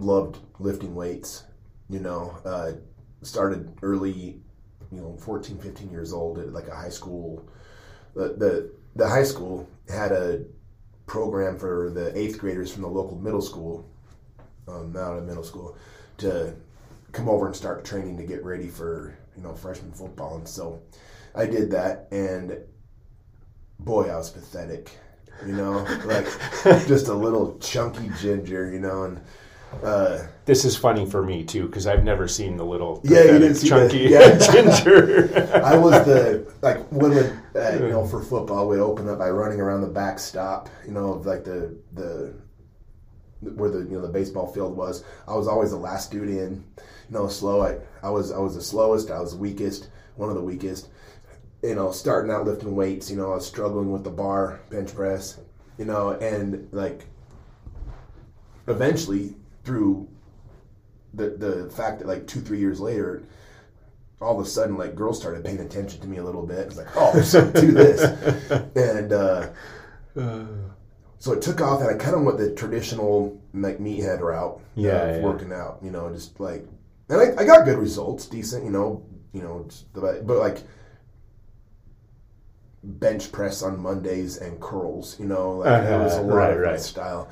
loved lifting weights. You know, uh, started early, you know, 14, 15 years old at like a high school. The, the, the high school had a program for the eighth graders from the local middle school, um, not a middle school, to come over and start training to get ready for you know freshman football. And so I did that, and boy, I was pathetic. You know, like just a little chunky ginger. You know, and uh, This is funny for me too because I've never seen the little Yeah, you didn't see chunky the- yeah. ginger. I was the like when would uh, you know for football we'd open up by running around the backstop. You know, of like the the where the you know the baseball field was. I was always the last dude in. You know, slow. I I was I was the slowest. I was the weakest. One of the weakest. You know, starting out lifting weights. You know, I was struggling with the bar, bench press. You know, and like eventually through the the fact that like two three years later all of a sudden like girls started paying attention to me a little bit. It's like oh there's something to this. And uh, so it took off and i kind of went the traditional like meathead route Yeah, of yeah. working out you know just like and I, I got good results decent you know you know but, but like bench press on mondays and curls you know like it was a Uh-huh, lot right, of my right. style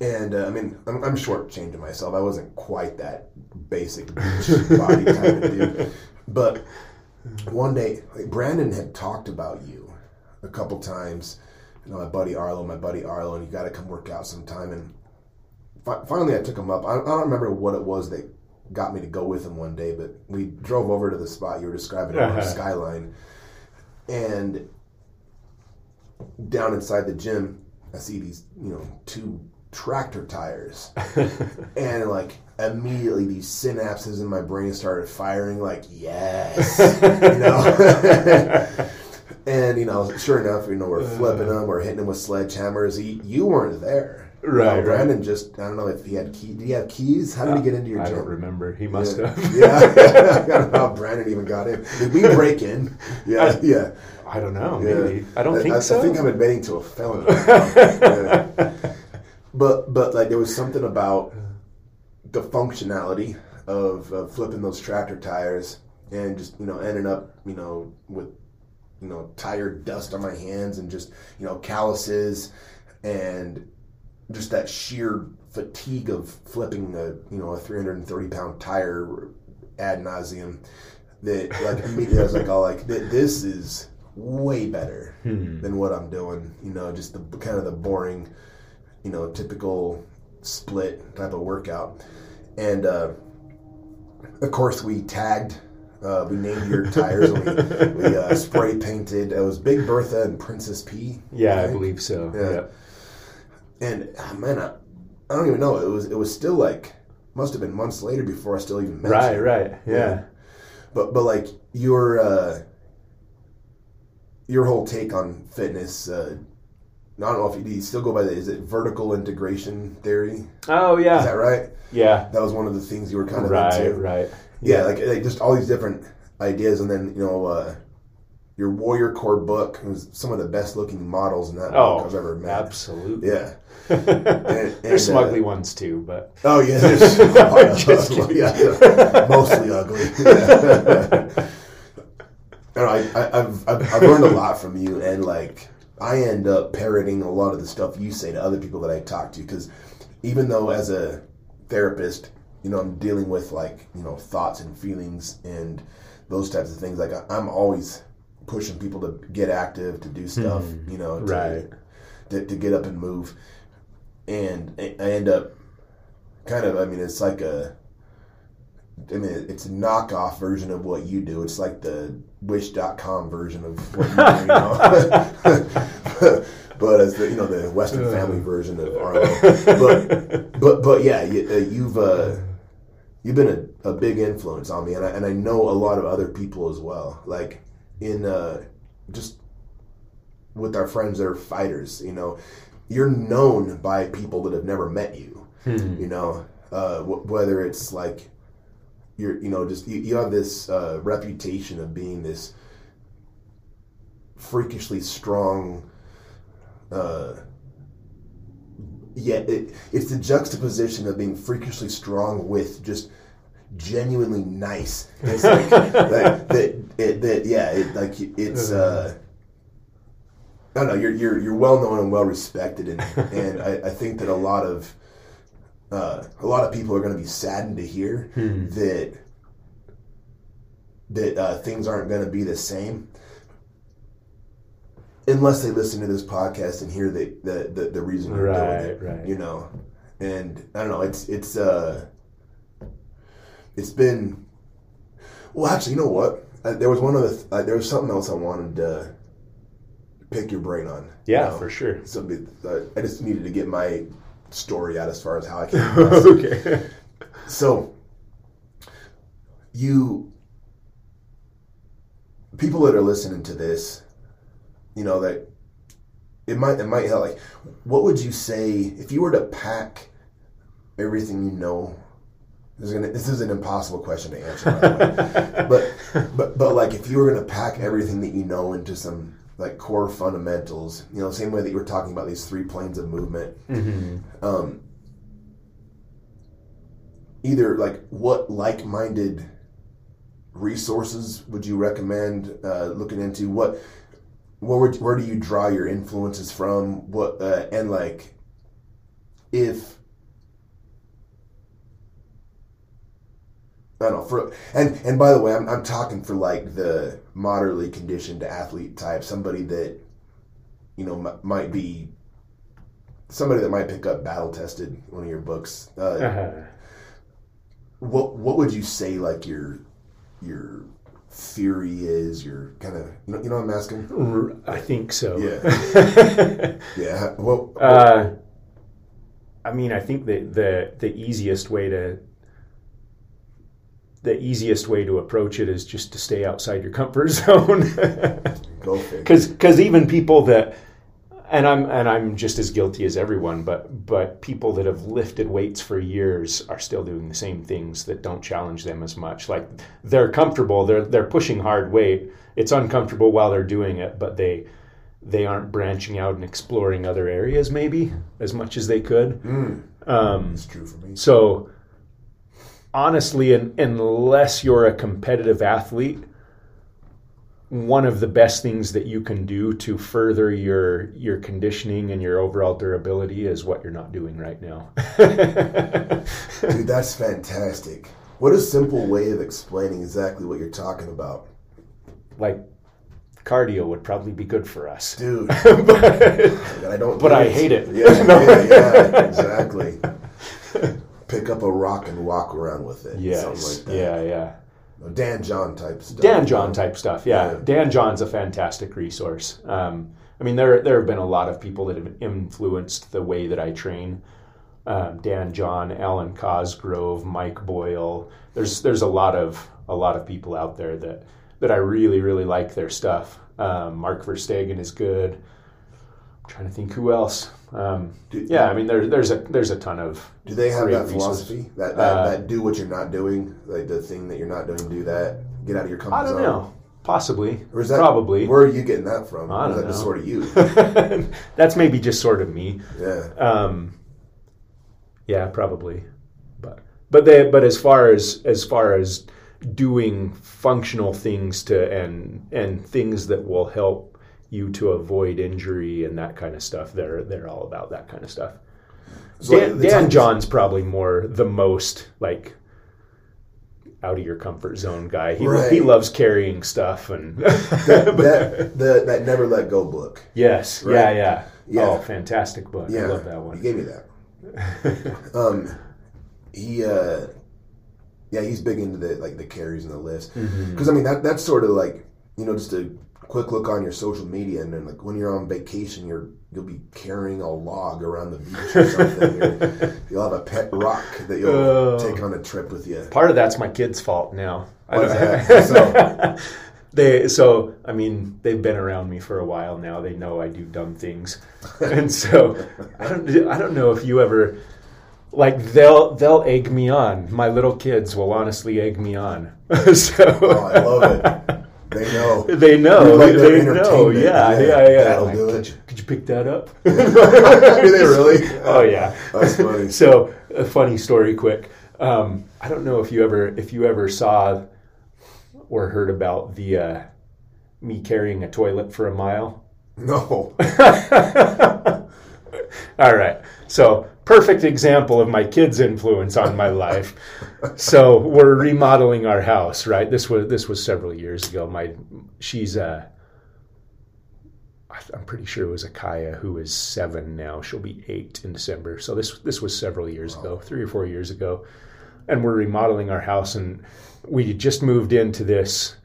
and uh, I mean, I'm, I'm shortchanging myself. I wasn't quite that basic body type of dude. But one day, like, Brandon had talked about you a couple times. You know, my buddy Arlo, my buddy Arlo, and you got to come work out sometime. And fi- finally, I took him up. I, I don't remember what it was that got me to go with him one day, but we drove over to the spot you were describing over Uh-huh. Skyline. And down inside the gym, I see these, you know, two tractor tires. and like immediately these synapses in my brain started firing like, yes. you know? and you know, sure enough, you know, we're uh-huh. flipping them, we're hitting them with sledgehammers. You, you weren't there. Right, right. Brandon just I don't know if he had keys. Did he have keys? How did he get into your I gym? don't remember. He must yeah. have. yeah, I don't know how Brandon even got in. Did we break in? Yeah, yeah. I don't know. Yeah. Maybe. I don't think I, so. I think I'm admitting to a felony. Yeah. But but like there was something about the functionality of, of flipping those tractor tires and just you know ending up you know with you know tire dust on my hands and just you know calluses and just that sheer fatigue of flipping a you know a 330 pound tire ad nauseum that like immediately I was like, oh, like this is way better hmm. than what I'm doing. You know, just the kind of the boring, you know, typical split type of workout. And uh, of course, we tagged. Uh, we named your tires. we we uh, spray painted. It was Big Bertha and Princess P. yeah, I think. believe so. Yeah. And ah, man, I, I don't even know. It was it was still like must have been months later before I still even met Right, you. right. Yeah. But but like your uh, your whole take on fitness. I don't know if you, still go by the is it vertical integration theory? Oh, yeah. Is that right? Yeah. That was one of the things you were kind of Right, into. right. Yeah, like, like just all these different ideas, and then you know uh, your Warrior Core book was some of the best looking models in that Oh, book I've ever met. absolutely. Yeah. And- There's some uh, ugly ones too, but Oh yeah, there's yeah, mostly ugly. Yeah. I, I, I've, I've I've learned a lot from you, and like I end up parroting a lot of the stuff you say to other people that I talk to, because even though as a therapist, you know, I'm dealing with like you know thoughts and feelings and those types of things. Like I'm always pushing people to get active, to do hmm. stuff, you know, to, Right. to, to get up and move, and I end up kind of i mean it's like a i mean it's a knockoff version of what you do. It's like the wish.com version of what you do you know? But as the you know the western family version of arlo but but but yeah you, uh, you've uh you've been a, a big influence on me and I, and I know a lot of other people as well. Like in uh just with our friends that are fighters you know you're known by people that have never met you. Hmm. You know, uh, wh- whether it's like you're, you know, just you, you have this uh, reputation of being this freakishly strong. Uh, yet it, it's the juxtaposition of being freakishly strong with just genuinely nice. It's like that, that, it, that yeah, it, like it's. Uh, I don't know. You're you're you're well known and well respected, and and I, I think that a lot of uh, a lot of people are going to be saddened to hear that that uh, things aren't going to be the same unless they listen to this podcast and hear the the, the, the reason we're doing it. right. You know, and I don't know. It's it's uh, it's been. Well, actually, you know what? Uh, there was one other. Th- uh, there was something else I wanted to pick your brain on. you Yeah, know? for sure. Something uh, I just needed to get my story out as far as how I came. across okay. So, you people that are listening to this, you know that it might it might help. Like, what would you say if you were to pack everything you know? This is, gonna, this is an impossible question to answer, by the way. but but but like if you were gonna pack everything that you know into some like core fundamentals, you know, same way that you were talking about these three planes of movement, um, either like what like-minded resources would you recommend uh, looking into? What where would, where do you draw your influences from? What uh, and like if I don't know for and and by the way, I'm I'm talking for like the moderately conditioned athlete type, somebody that you know m- might be somebody that might pick up battle tested one of your books. Uh, Uh-huh. what what would you say like your your theory is? Your kind of you know you know what I'm asking? I think so. Yeah. Yeah. Well, Uh, I mean, I think that the the easiest way to the easiest way to approach it is just to stay outside your comfort zone. figure. Because even people that and I'm and I'm just as guilty as everyone, but but people that have lifted weights for years are still doing the same things that don't challenge them as much. Like they're comfortable, they're they're pushing hard weight. It's uncomfortable while they're doing it, but they they aren't branching out and exploring other areas maybe as much as they could. Um, It's true for me. so honestly, un unless you're a competitive athlete, one of the best things that you can do to further your your conditioning and your overall durability is what you're not doing right now. Dude, that's fantastic. What a simple way of explaining exactly what you're talking about. like cardio would probably be good for us. Dude, but, I don't But I hate it. Yeah, yeah, yeah, exactly. Pick up a rock and walk around with it. yes. Like yeah, yeah. Dan John type stuff. Dan John type stuff. Yeah. Yeah. Dan John's a fantastic resource. Um, I mean, there there have been a lot of people that have influenced the way that I train. Um, Dan John, Alwyn Cosgrove, Mike Boyle. There's there's a lot of a lot of people out there that that I really really like their stuff. Um, Mark Verstegen is good. I'm trying to think who else. Um, Do- yeah, I mean there, there's a there's a ton of Do they have that resources. philosophy? That that, Uh, that do what you're not doing, like the thing that you're not doing, do that. Get out of your comfort zone? I don't zone. know, possibly, Or is that probably. Where are you getting that from? I don't that just sort of you? That's maybe just sort of me. Yeah. Um, yeah, probably. But but they, but as far as as far as doing functional things to and and things that will help you to avoid injury and that kind of stuff, they're they're all about that kind of stuff. So Dan, Dan John's probably more the most like out of your comfort zone guy. He Right. he loves carrying stuff and that, that, the, that never let go book. yes, Right. yeah, yeah, Yeah. Oh, fantastic book. Yeah, I love that one. He gave me that. um, he, uh, yeah, he's big into the like the carries and the lifts. Mm-hmm. Because I mean that that's sort of like you know just a quick look on your social media and then like when you're on vacation you're you'll be carrying a log around the beach or something. Or you'll have a pet rock that you'll Oh. take on a trip with you. Part of that's my kid's fault now. I Why don't- is that? they so I mean they've been around me for a while now. They know I do dumb things, and so I don't I don't know if you ever like they'll they'll egg me on. My little kids will honestly egg me on. so Oh, I love it. They know. they know like their they know yeah Yeah, yeah yeah. that'll Like, do could, it. you, could you pick that up? Do they really? oh yeah. That's funny. So a funny story, quick. Um, I don't know if you ever if you ever saw or heard about the uh, me carrying a toilet for a mile. No. All right. So perfect example of my kids' influence on my life. So we're remodeling our house, right? This was this was several years ago. My she's uh I'm pretty sure it was Akaya who is seven now. She'll be eight in December. So this this was several years ago, three or four years ago, and we're remodeling our house, and we just moved into this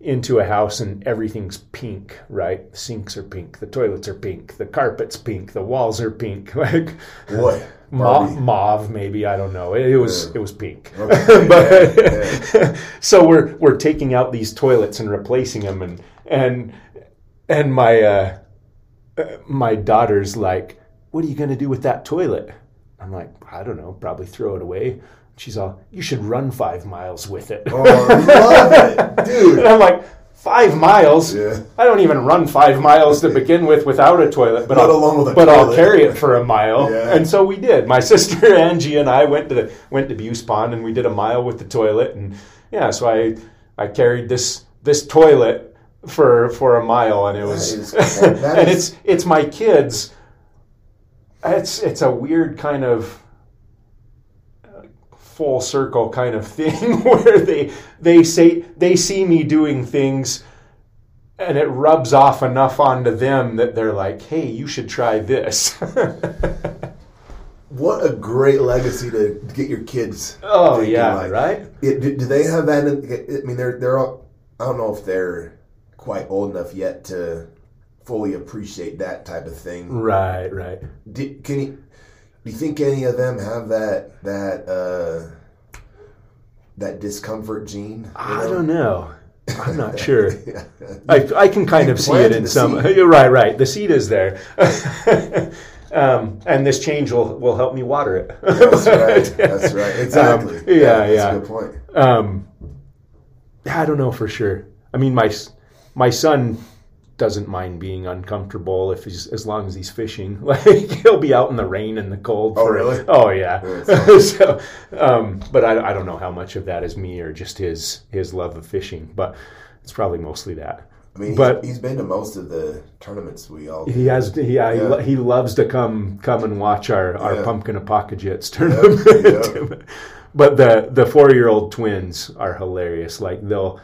into a house, and everything's pink. Right, the sinks are pink, the toilets are pink, the carpet's pink, the walls are pink, like what? Ma- Barbie. mauve, maybe I don't know. It, it was Yeah. it was pink. Okay. but Yeah, so we're we're taking out these toilets and replacing them, and and and my uh, uh, my daughter's like, "What are you going to do with that toilet?" I'm like, "I don't know. Probably throw it away." She's all, "You should run five miles with it." Oh, I love it. Dude. and I'm like, five miles? Yeah. I don't even run five miles to begin with without a toilet, but Let I'll, alone with a but I'll carry it for a mile. Yeah. And so we did. My sister Angie and I went to the, went to Beus Pond and we did a mile with the toilet. And yeah, so I I carried this this toilet for for a mile, and it was is- and is- it's it's my kids. It's it's a weird kind of full circle kind of thing where they they say they see me doing things and it rubs off enough onto them that they're like hey you should try this What a great legacy to get your kids. oh yeah like- right It, do, do they have that? In, I mean, they're they're. All, I don't know if they're quite old enough yet to fully appreciate that type of thing. right right Do, can you? Do you think any of them have that that uh, that discomfort gene? you i know? don't know i'm not sure I, I can kind You of see it in some seed. you're right right the seed is there um, and this change will, will help me water it That's right. That's right. Exactly. Um, yeah, that's yeah. a good point. Um, I don't know for sure. I mean, my my son doesn't mind being uncomfortable if he's as long as he's fishing. Like he'll be out in the rain and the cold. Oh, for- really? Oh yeah. That's so, um, but I, I don't know how much of that is me or just his his love of fishing. But it's probably mostly that. I mean, But- he's, he's been to most of the tournaments we all. He has, yeah, He, lo- he loves to come come and watch our, our Yeah. pumpkin apocalypse tournament. but the the four year old twins are hilarious. Like they'll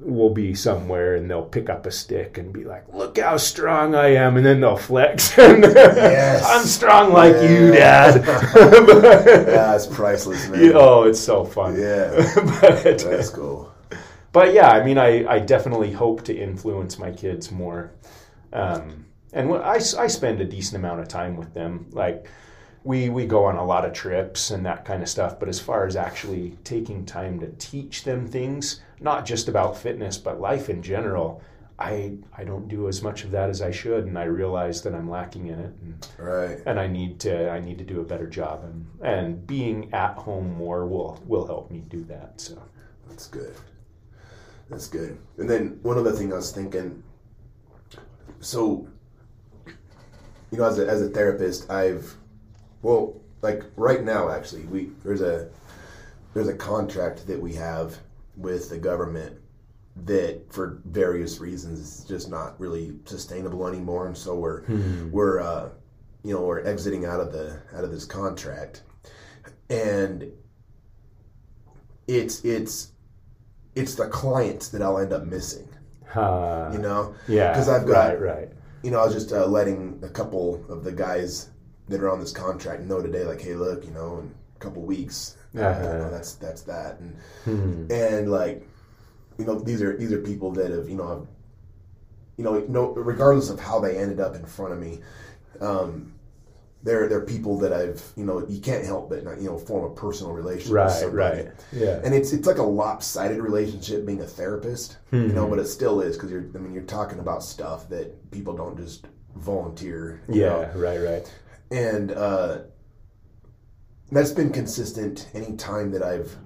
we'll be somewhere and they'll pick up a stick and be like, "Look how strong I am," and then they'll flex. and Yes. I'm strong like you, Dad. Yeah, it's priceless, man. oh, it's so fun. Yeah, but, that's cool. but yeah, I mean, I, I definitely hope to influence my kids more. Um, and when I, I spend a decent amount of time with them. Like, we, we go on a lot of trips and that kind of stuff. But as far as actually taking time to teach them things, not just about fitness, but life in general, I, I don't do as much of that as I should. And I realize that I'm lacking in it. And, Right. and I need to I need to do a better job. And, and being at home more will, will help me do that. So. That's good. That's good. And then one other thing I was thinking. So, you know, as a, as a therapist, I've, well, like right now, actually, we there's a there's a contract that we have with the government that, for various reasons, is just not really sustainable anymore, and so we're we're uh, you know we're exiting out of the out of this contract, and it's it's it's the clients that I'll end up missing. Uh, You know, yeah. Because I've got- right, right. you know, I was just uh, letting a couple of the guys that are on this contract know today, like, hey, look, you know, in a couple weeks, Uh-huh. you know, that's that's that, and Hmm. and like, you know, these are these are people that have, you know, have, you know, no, regardless of how they ended up in front of me, um, they're they're people that I've you know you can't help but not, you know form a personal relationship. with Right, somebody. right. Yeah. And it's it's like a lopsided relationship being a therapist, you Mm-hmm. know, but it still is because you're I mean you're talking about stuff that people don't just volunteer. you know. yeah, right, right. and uh, that's been consistent any time that I've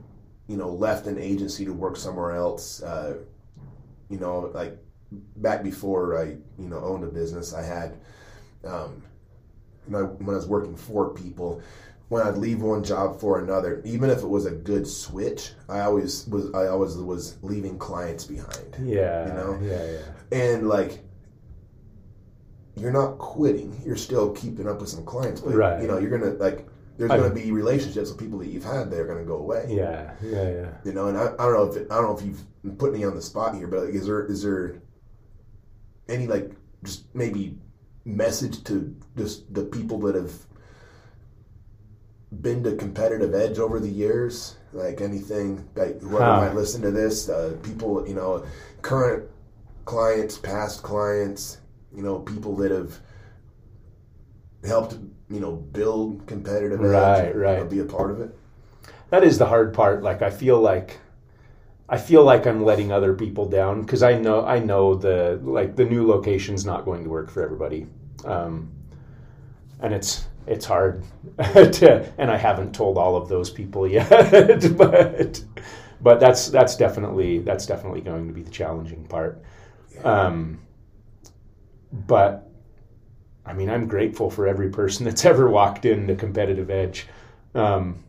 you know left an agency to work somewhere else. Uh, you know, like back before I you know owned a business, I had um, when I, when I was working for people. When I'd leave one job for another, even if it was a good switch, I always was I always was leaving clients behind Yeah. You know? Yeah, yeah. and like you're not quitting you're still keeping up with some clients but Right. you know you're gonna like there's gonna be relationships with people that you've had that are gonna go away Yeah, yeah, yeah. you know and I, I don't know if it, I don't know if you've put me on the spot here but like, is there is there any like just maybe message to just the people that have been to competitive edge over the years like anything like whoever Huh. might listen to this uh, people you know current clients past clients you know people that have helped you know build competitive edge Right, know, right. be a part of it That is the hard part. Like I feel like I feel like I'm letting other people down because I know I know the like the new location's not going to work for everybody, um, and it's it's hard to and I haven't told all of those people yet, but but that's that's definitely that's definitely going to be the challenging part. Um, but I mean, I'm grateful for every person that's ever walked into Competitive Edge. Um,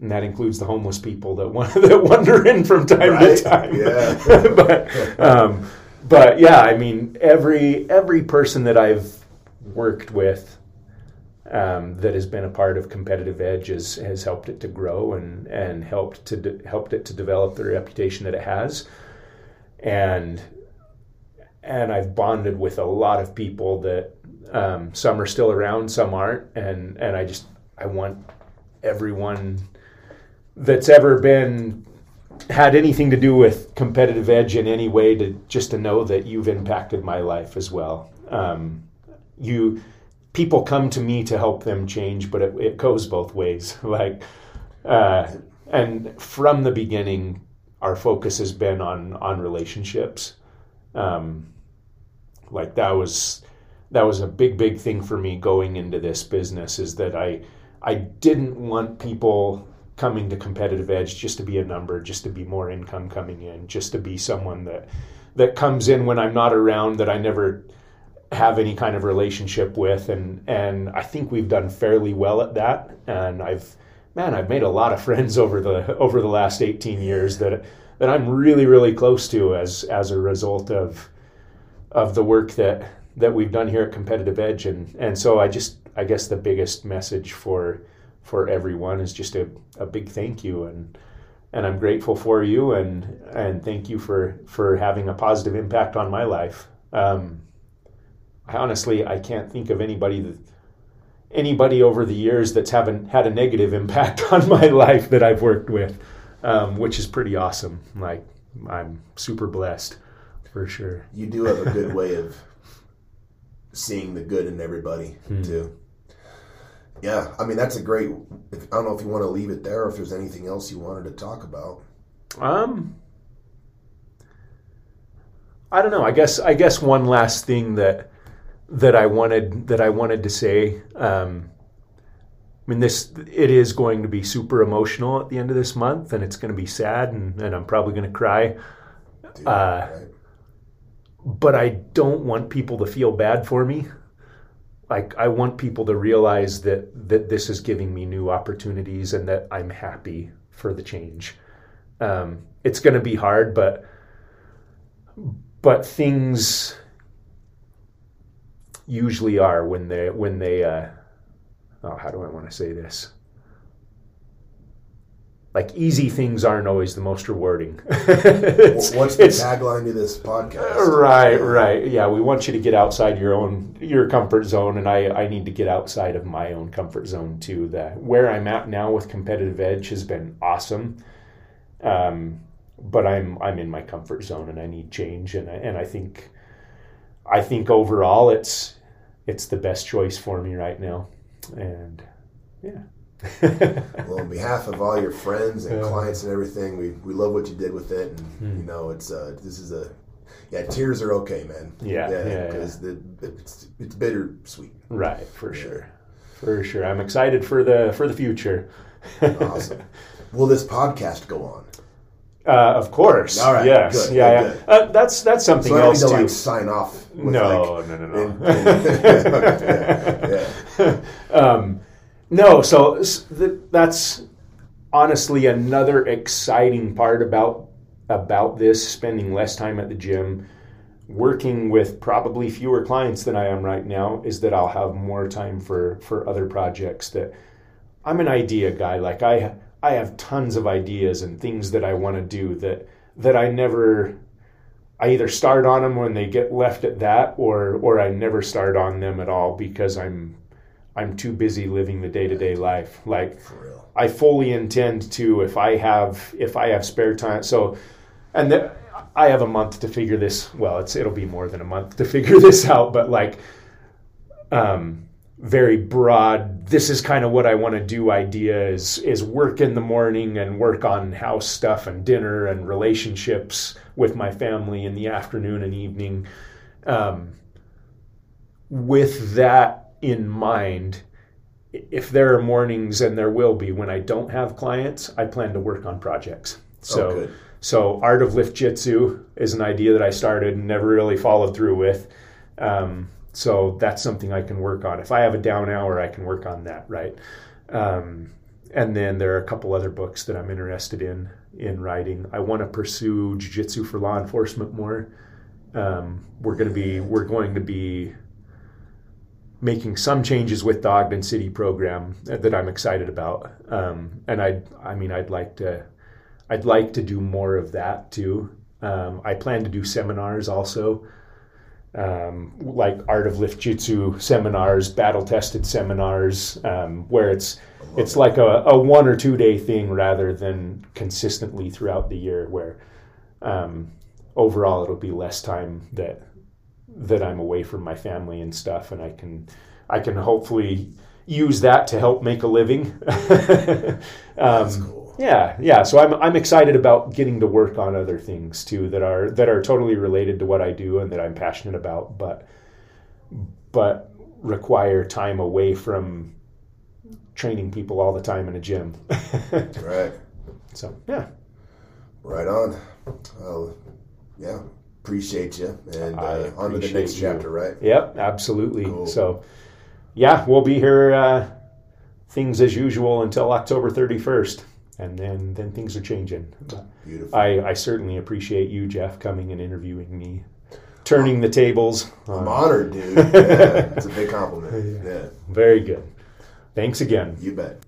and that includes the homeless people that want, that wander in from time Right, to time. yeah. but um, but yeah, I mean every every person that I've worked with um, that has been a part of Competitive Edge has, has helped it to grow and and helped to de- helped it to develop the reputation that it has, and and I've bonded with a lot of people that um, some are still around, some aren't, and and I just I want everyone that's ever been had anything to do with competitive edge in any way to just to know that you've impacted my life as well. Um, you people come to me to help them change, but it, it goes both ways. like, uh, and from the beginning, our focus has been on on relationships. Um, like that was that was a big big thing for me going into this business is that I I didn't want people coming to competitive edge just to be a number, just to be more income coming in, just to be someone that that comes in when I'm not around that I never have any kind of relationship with. And and I think we've done fairly well at that. And I've man I've made a lot of friends over the over the last 18 years that that I'm really really close to as as a result of of the work that that we've done here at Competitive Edge and and so I just I guess the biggest message for for everyone is just a, a big thank you and and I'm grateful for you and and thank you for for having a positive impact on my life. Um, I honestly I can't think of anybody that anybody over the years that's haven't had a negative impact on my life that I've worked with, um, which is pretty awesome. Like I'm super blessed for sure. you do have a good way of seeing the good in everybody Hmm. too. Yeah, I mean that's a great. If, I don't know if you want to leave it there, or if there's anything else you wanted to talk about. Um, I don't know. I guess I guess one last thing that that I wanted that I wanted to say. Um, I mean, this it is going to be super emotional at the end of this month, and it's going to be sad, and, and I'm probably going to cry. Dude, Uh, right? But I don't want people to feel bad for me. Like I want people to realize that that this is giving me new opportunities, and that I'm happy for the change. Um, it's going to be hard, but but things usually are when they when they uh, oh how do I want to say this like easy things aren't always the most rewarding. What's the tagline to this podcast? right right. Yeah we want you to get outside your own your comfort zone and I, I need to get outside of my own comfort zone too. That where i'm at now with competitive edge has been awesome. Um, but i'm i'm in my comfort zone and i need change and I, and i think i think overall it's it's the best choice for me right now. And yeah. Well, on behalf of all your friends and Yeah. clients and everything, we, we love what you did with it, and Hmm. you know it's uh, this is a yeah tears are okay, man. Yeah, yeah, yeah. because it's it's bittersweet. right, for sure, for sure. I'm excited for the for the future. Awesome. Will this podcast go on? Uh, of course. All right, Yes. good, yeah. good, yeah. Uh, that's that's something So else to like sign off. With no, like, no, no, no, in- Okay, yeah, yeah. um, no. So that's honestly another exciting part about about this. Spending less time at the gym, working with probably fewer clients than I am right now, is that I'll have more time for for other projects. That I'm an idea guy. Like I I have tons of ideas and things that I want to do that that I never I either start on them when they get left at that, or or I never start on them at all because I'm I'm too busy living the day to day life. Like. I fully intend to if I have if I have spare time. So, and the, I have a month to figure this. Well, it's it'll be more than a month to figure this out. But like, um, very broad. This is kind of what I want to do. Idea is is work in the morning and work on house stuff and dinner and relationships with my family in the afternoon and evening. Um, with that in mind, if there are mornings and there will be when I don't have clients, I plan to work on projects. So, oh, so Art of Lift Jitsu is an idea that I started and never really followed through with. Um, so that's something I can work on. If I have a down hour, I can work on that, right? Um, and then there are a couple other books that I'm interested in in writing. I want to pursue jiu-jitsu for law enforcement more. Um, we're going to be we're going to be making some changes with the Ogden City program that I'm excited about. Um, and I I mean I'd like to I'd like to do more of that too. Um, I plan to do seminars also, um, like Art of Lift Jitsu seminars, battle tested seminars, um, where it's it's like a, a one or two day thing rather than consistently throughout the year. Where um, overall it'll be less time that that I'm away from my family and stuff, and I can I can hopefully use that to help make a living. That's um, cool. yeah, yeah. So I'm I'm excited about getting to work on other things too that are that are totally related to what I do and that I'm passionate about, but but require time away from training people all the time in a gym. Right. so yeah, Right on. Well, yeah. Appreciate you. And uh, on to the next you. chapter, right? yep, absolutely. Cool. So yeah, we'll be here. Uh, things as usual until October 31st, and then then things are changing. But Beautiful. I, I certainly appreciate you, Jeff, coming and interviewing me, turning the tables. I'm Uh, honored, dude. Yeah, it's a big compliment. Yeah, very good. Thanks again. you bet.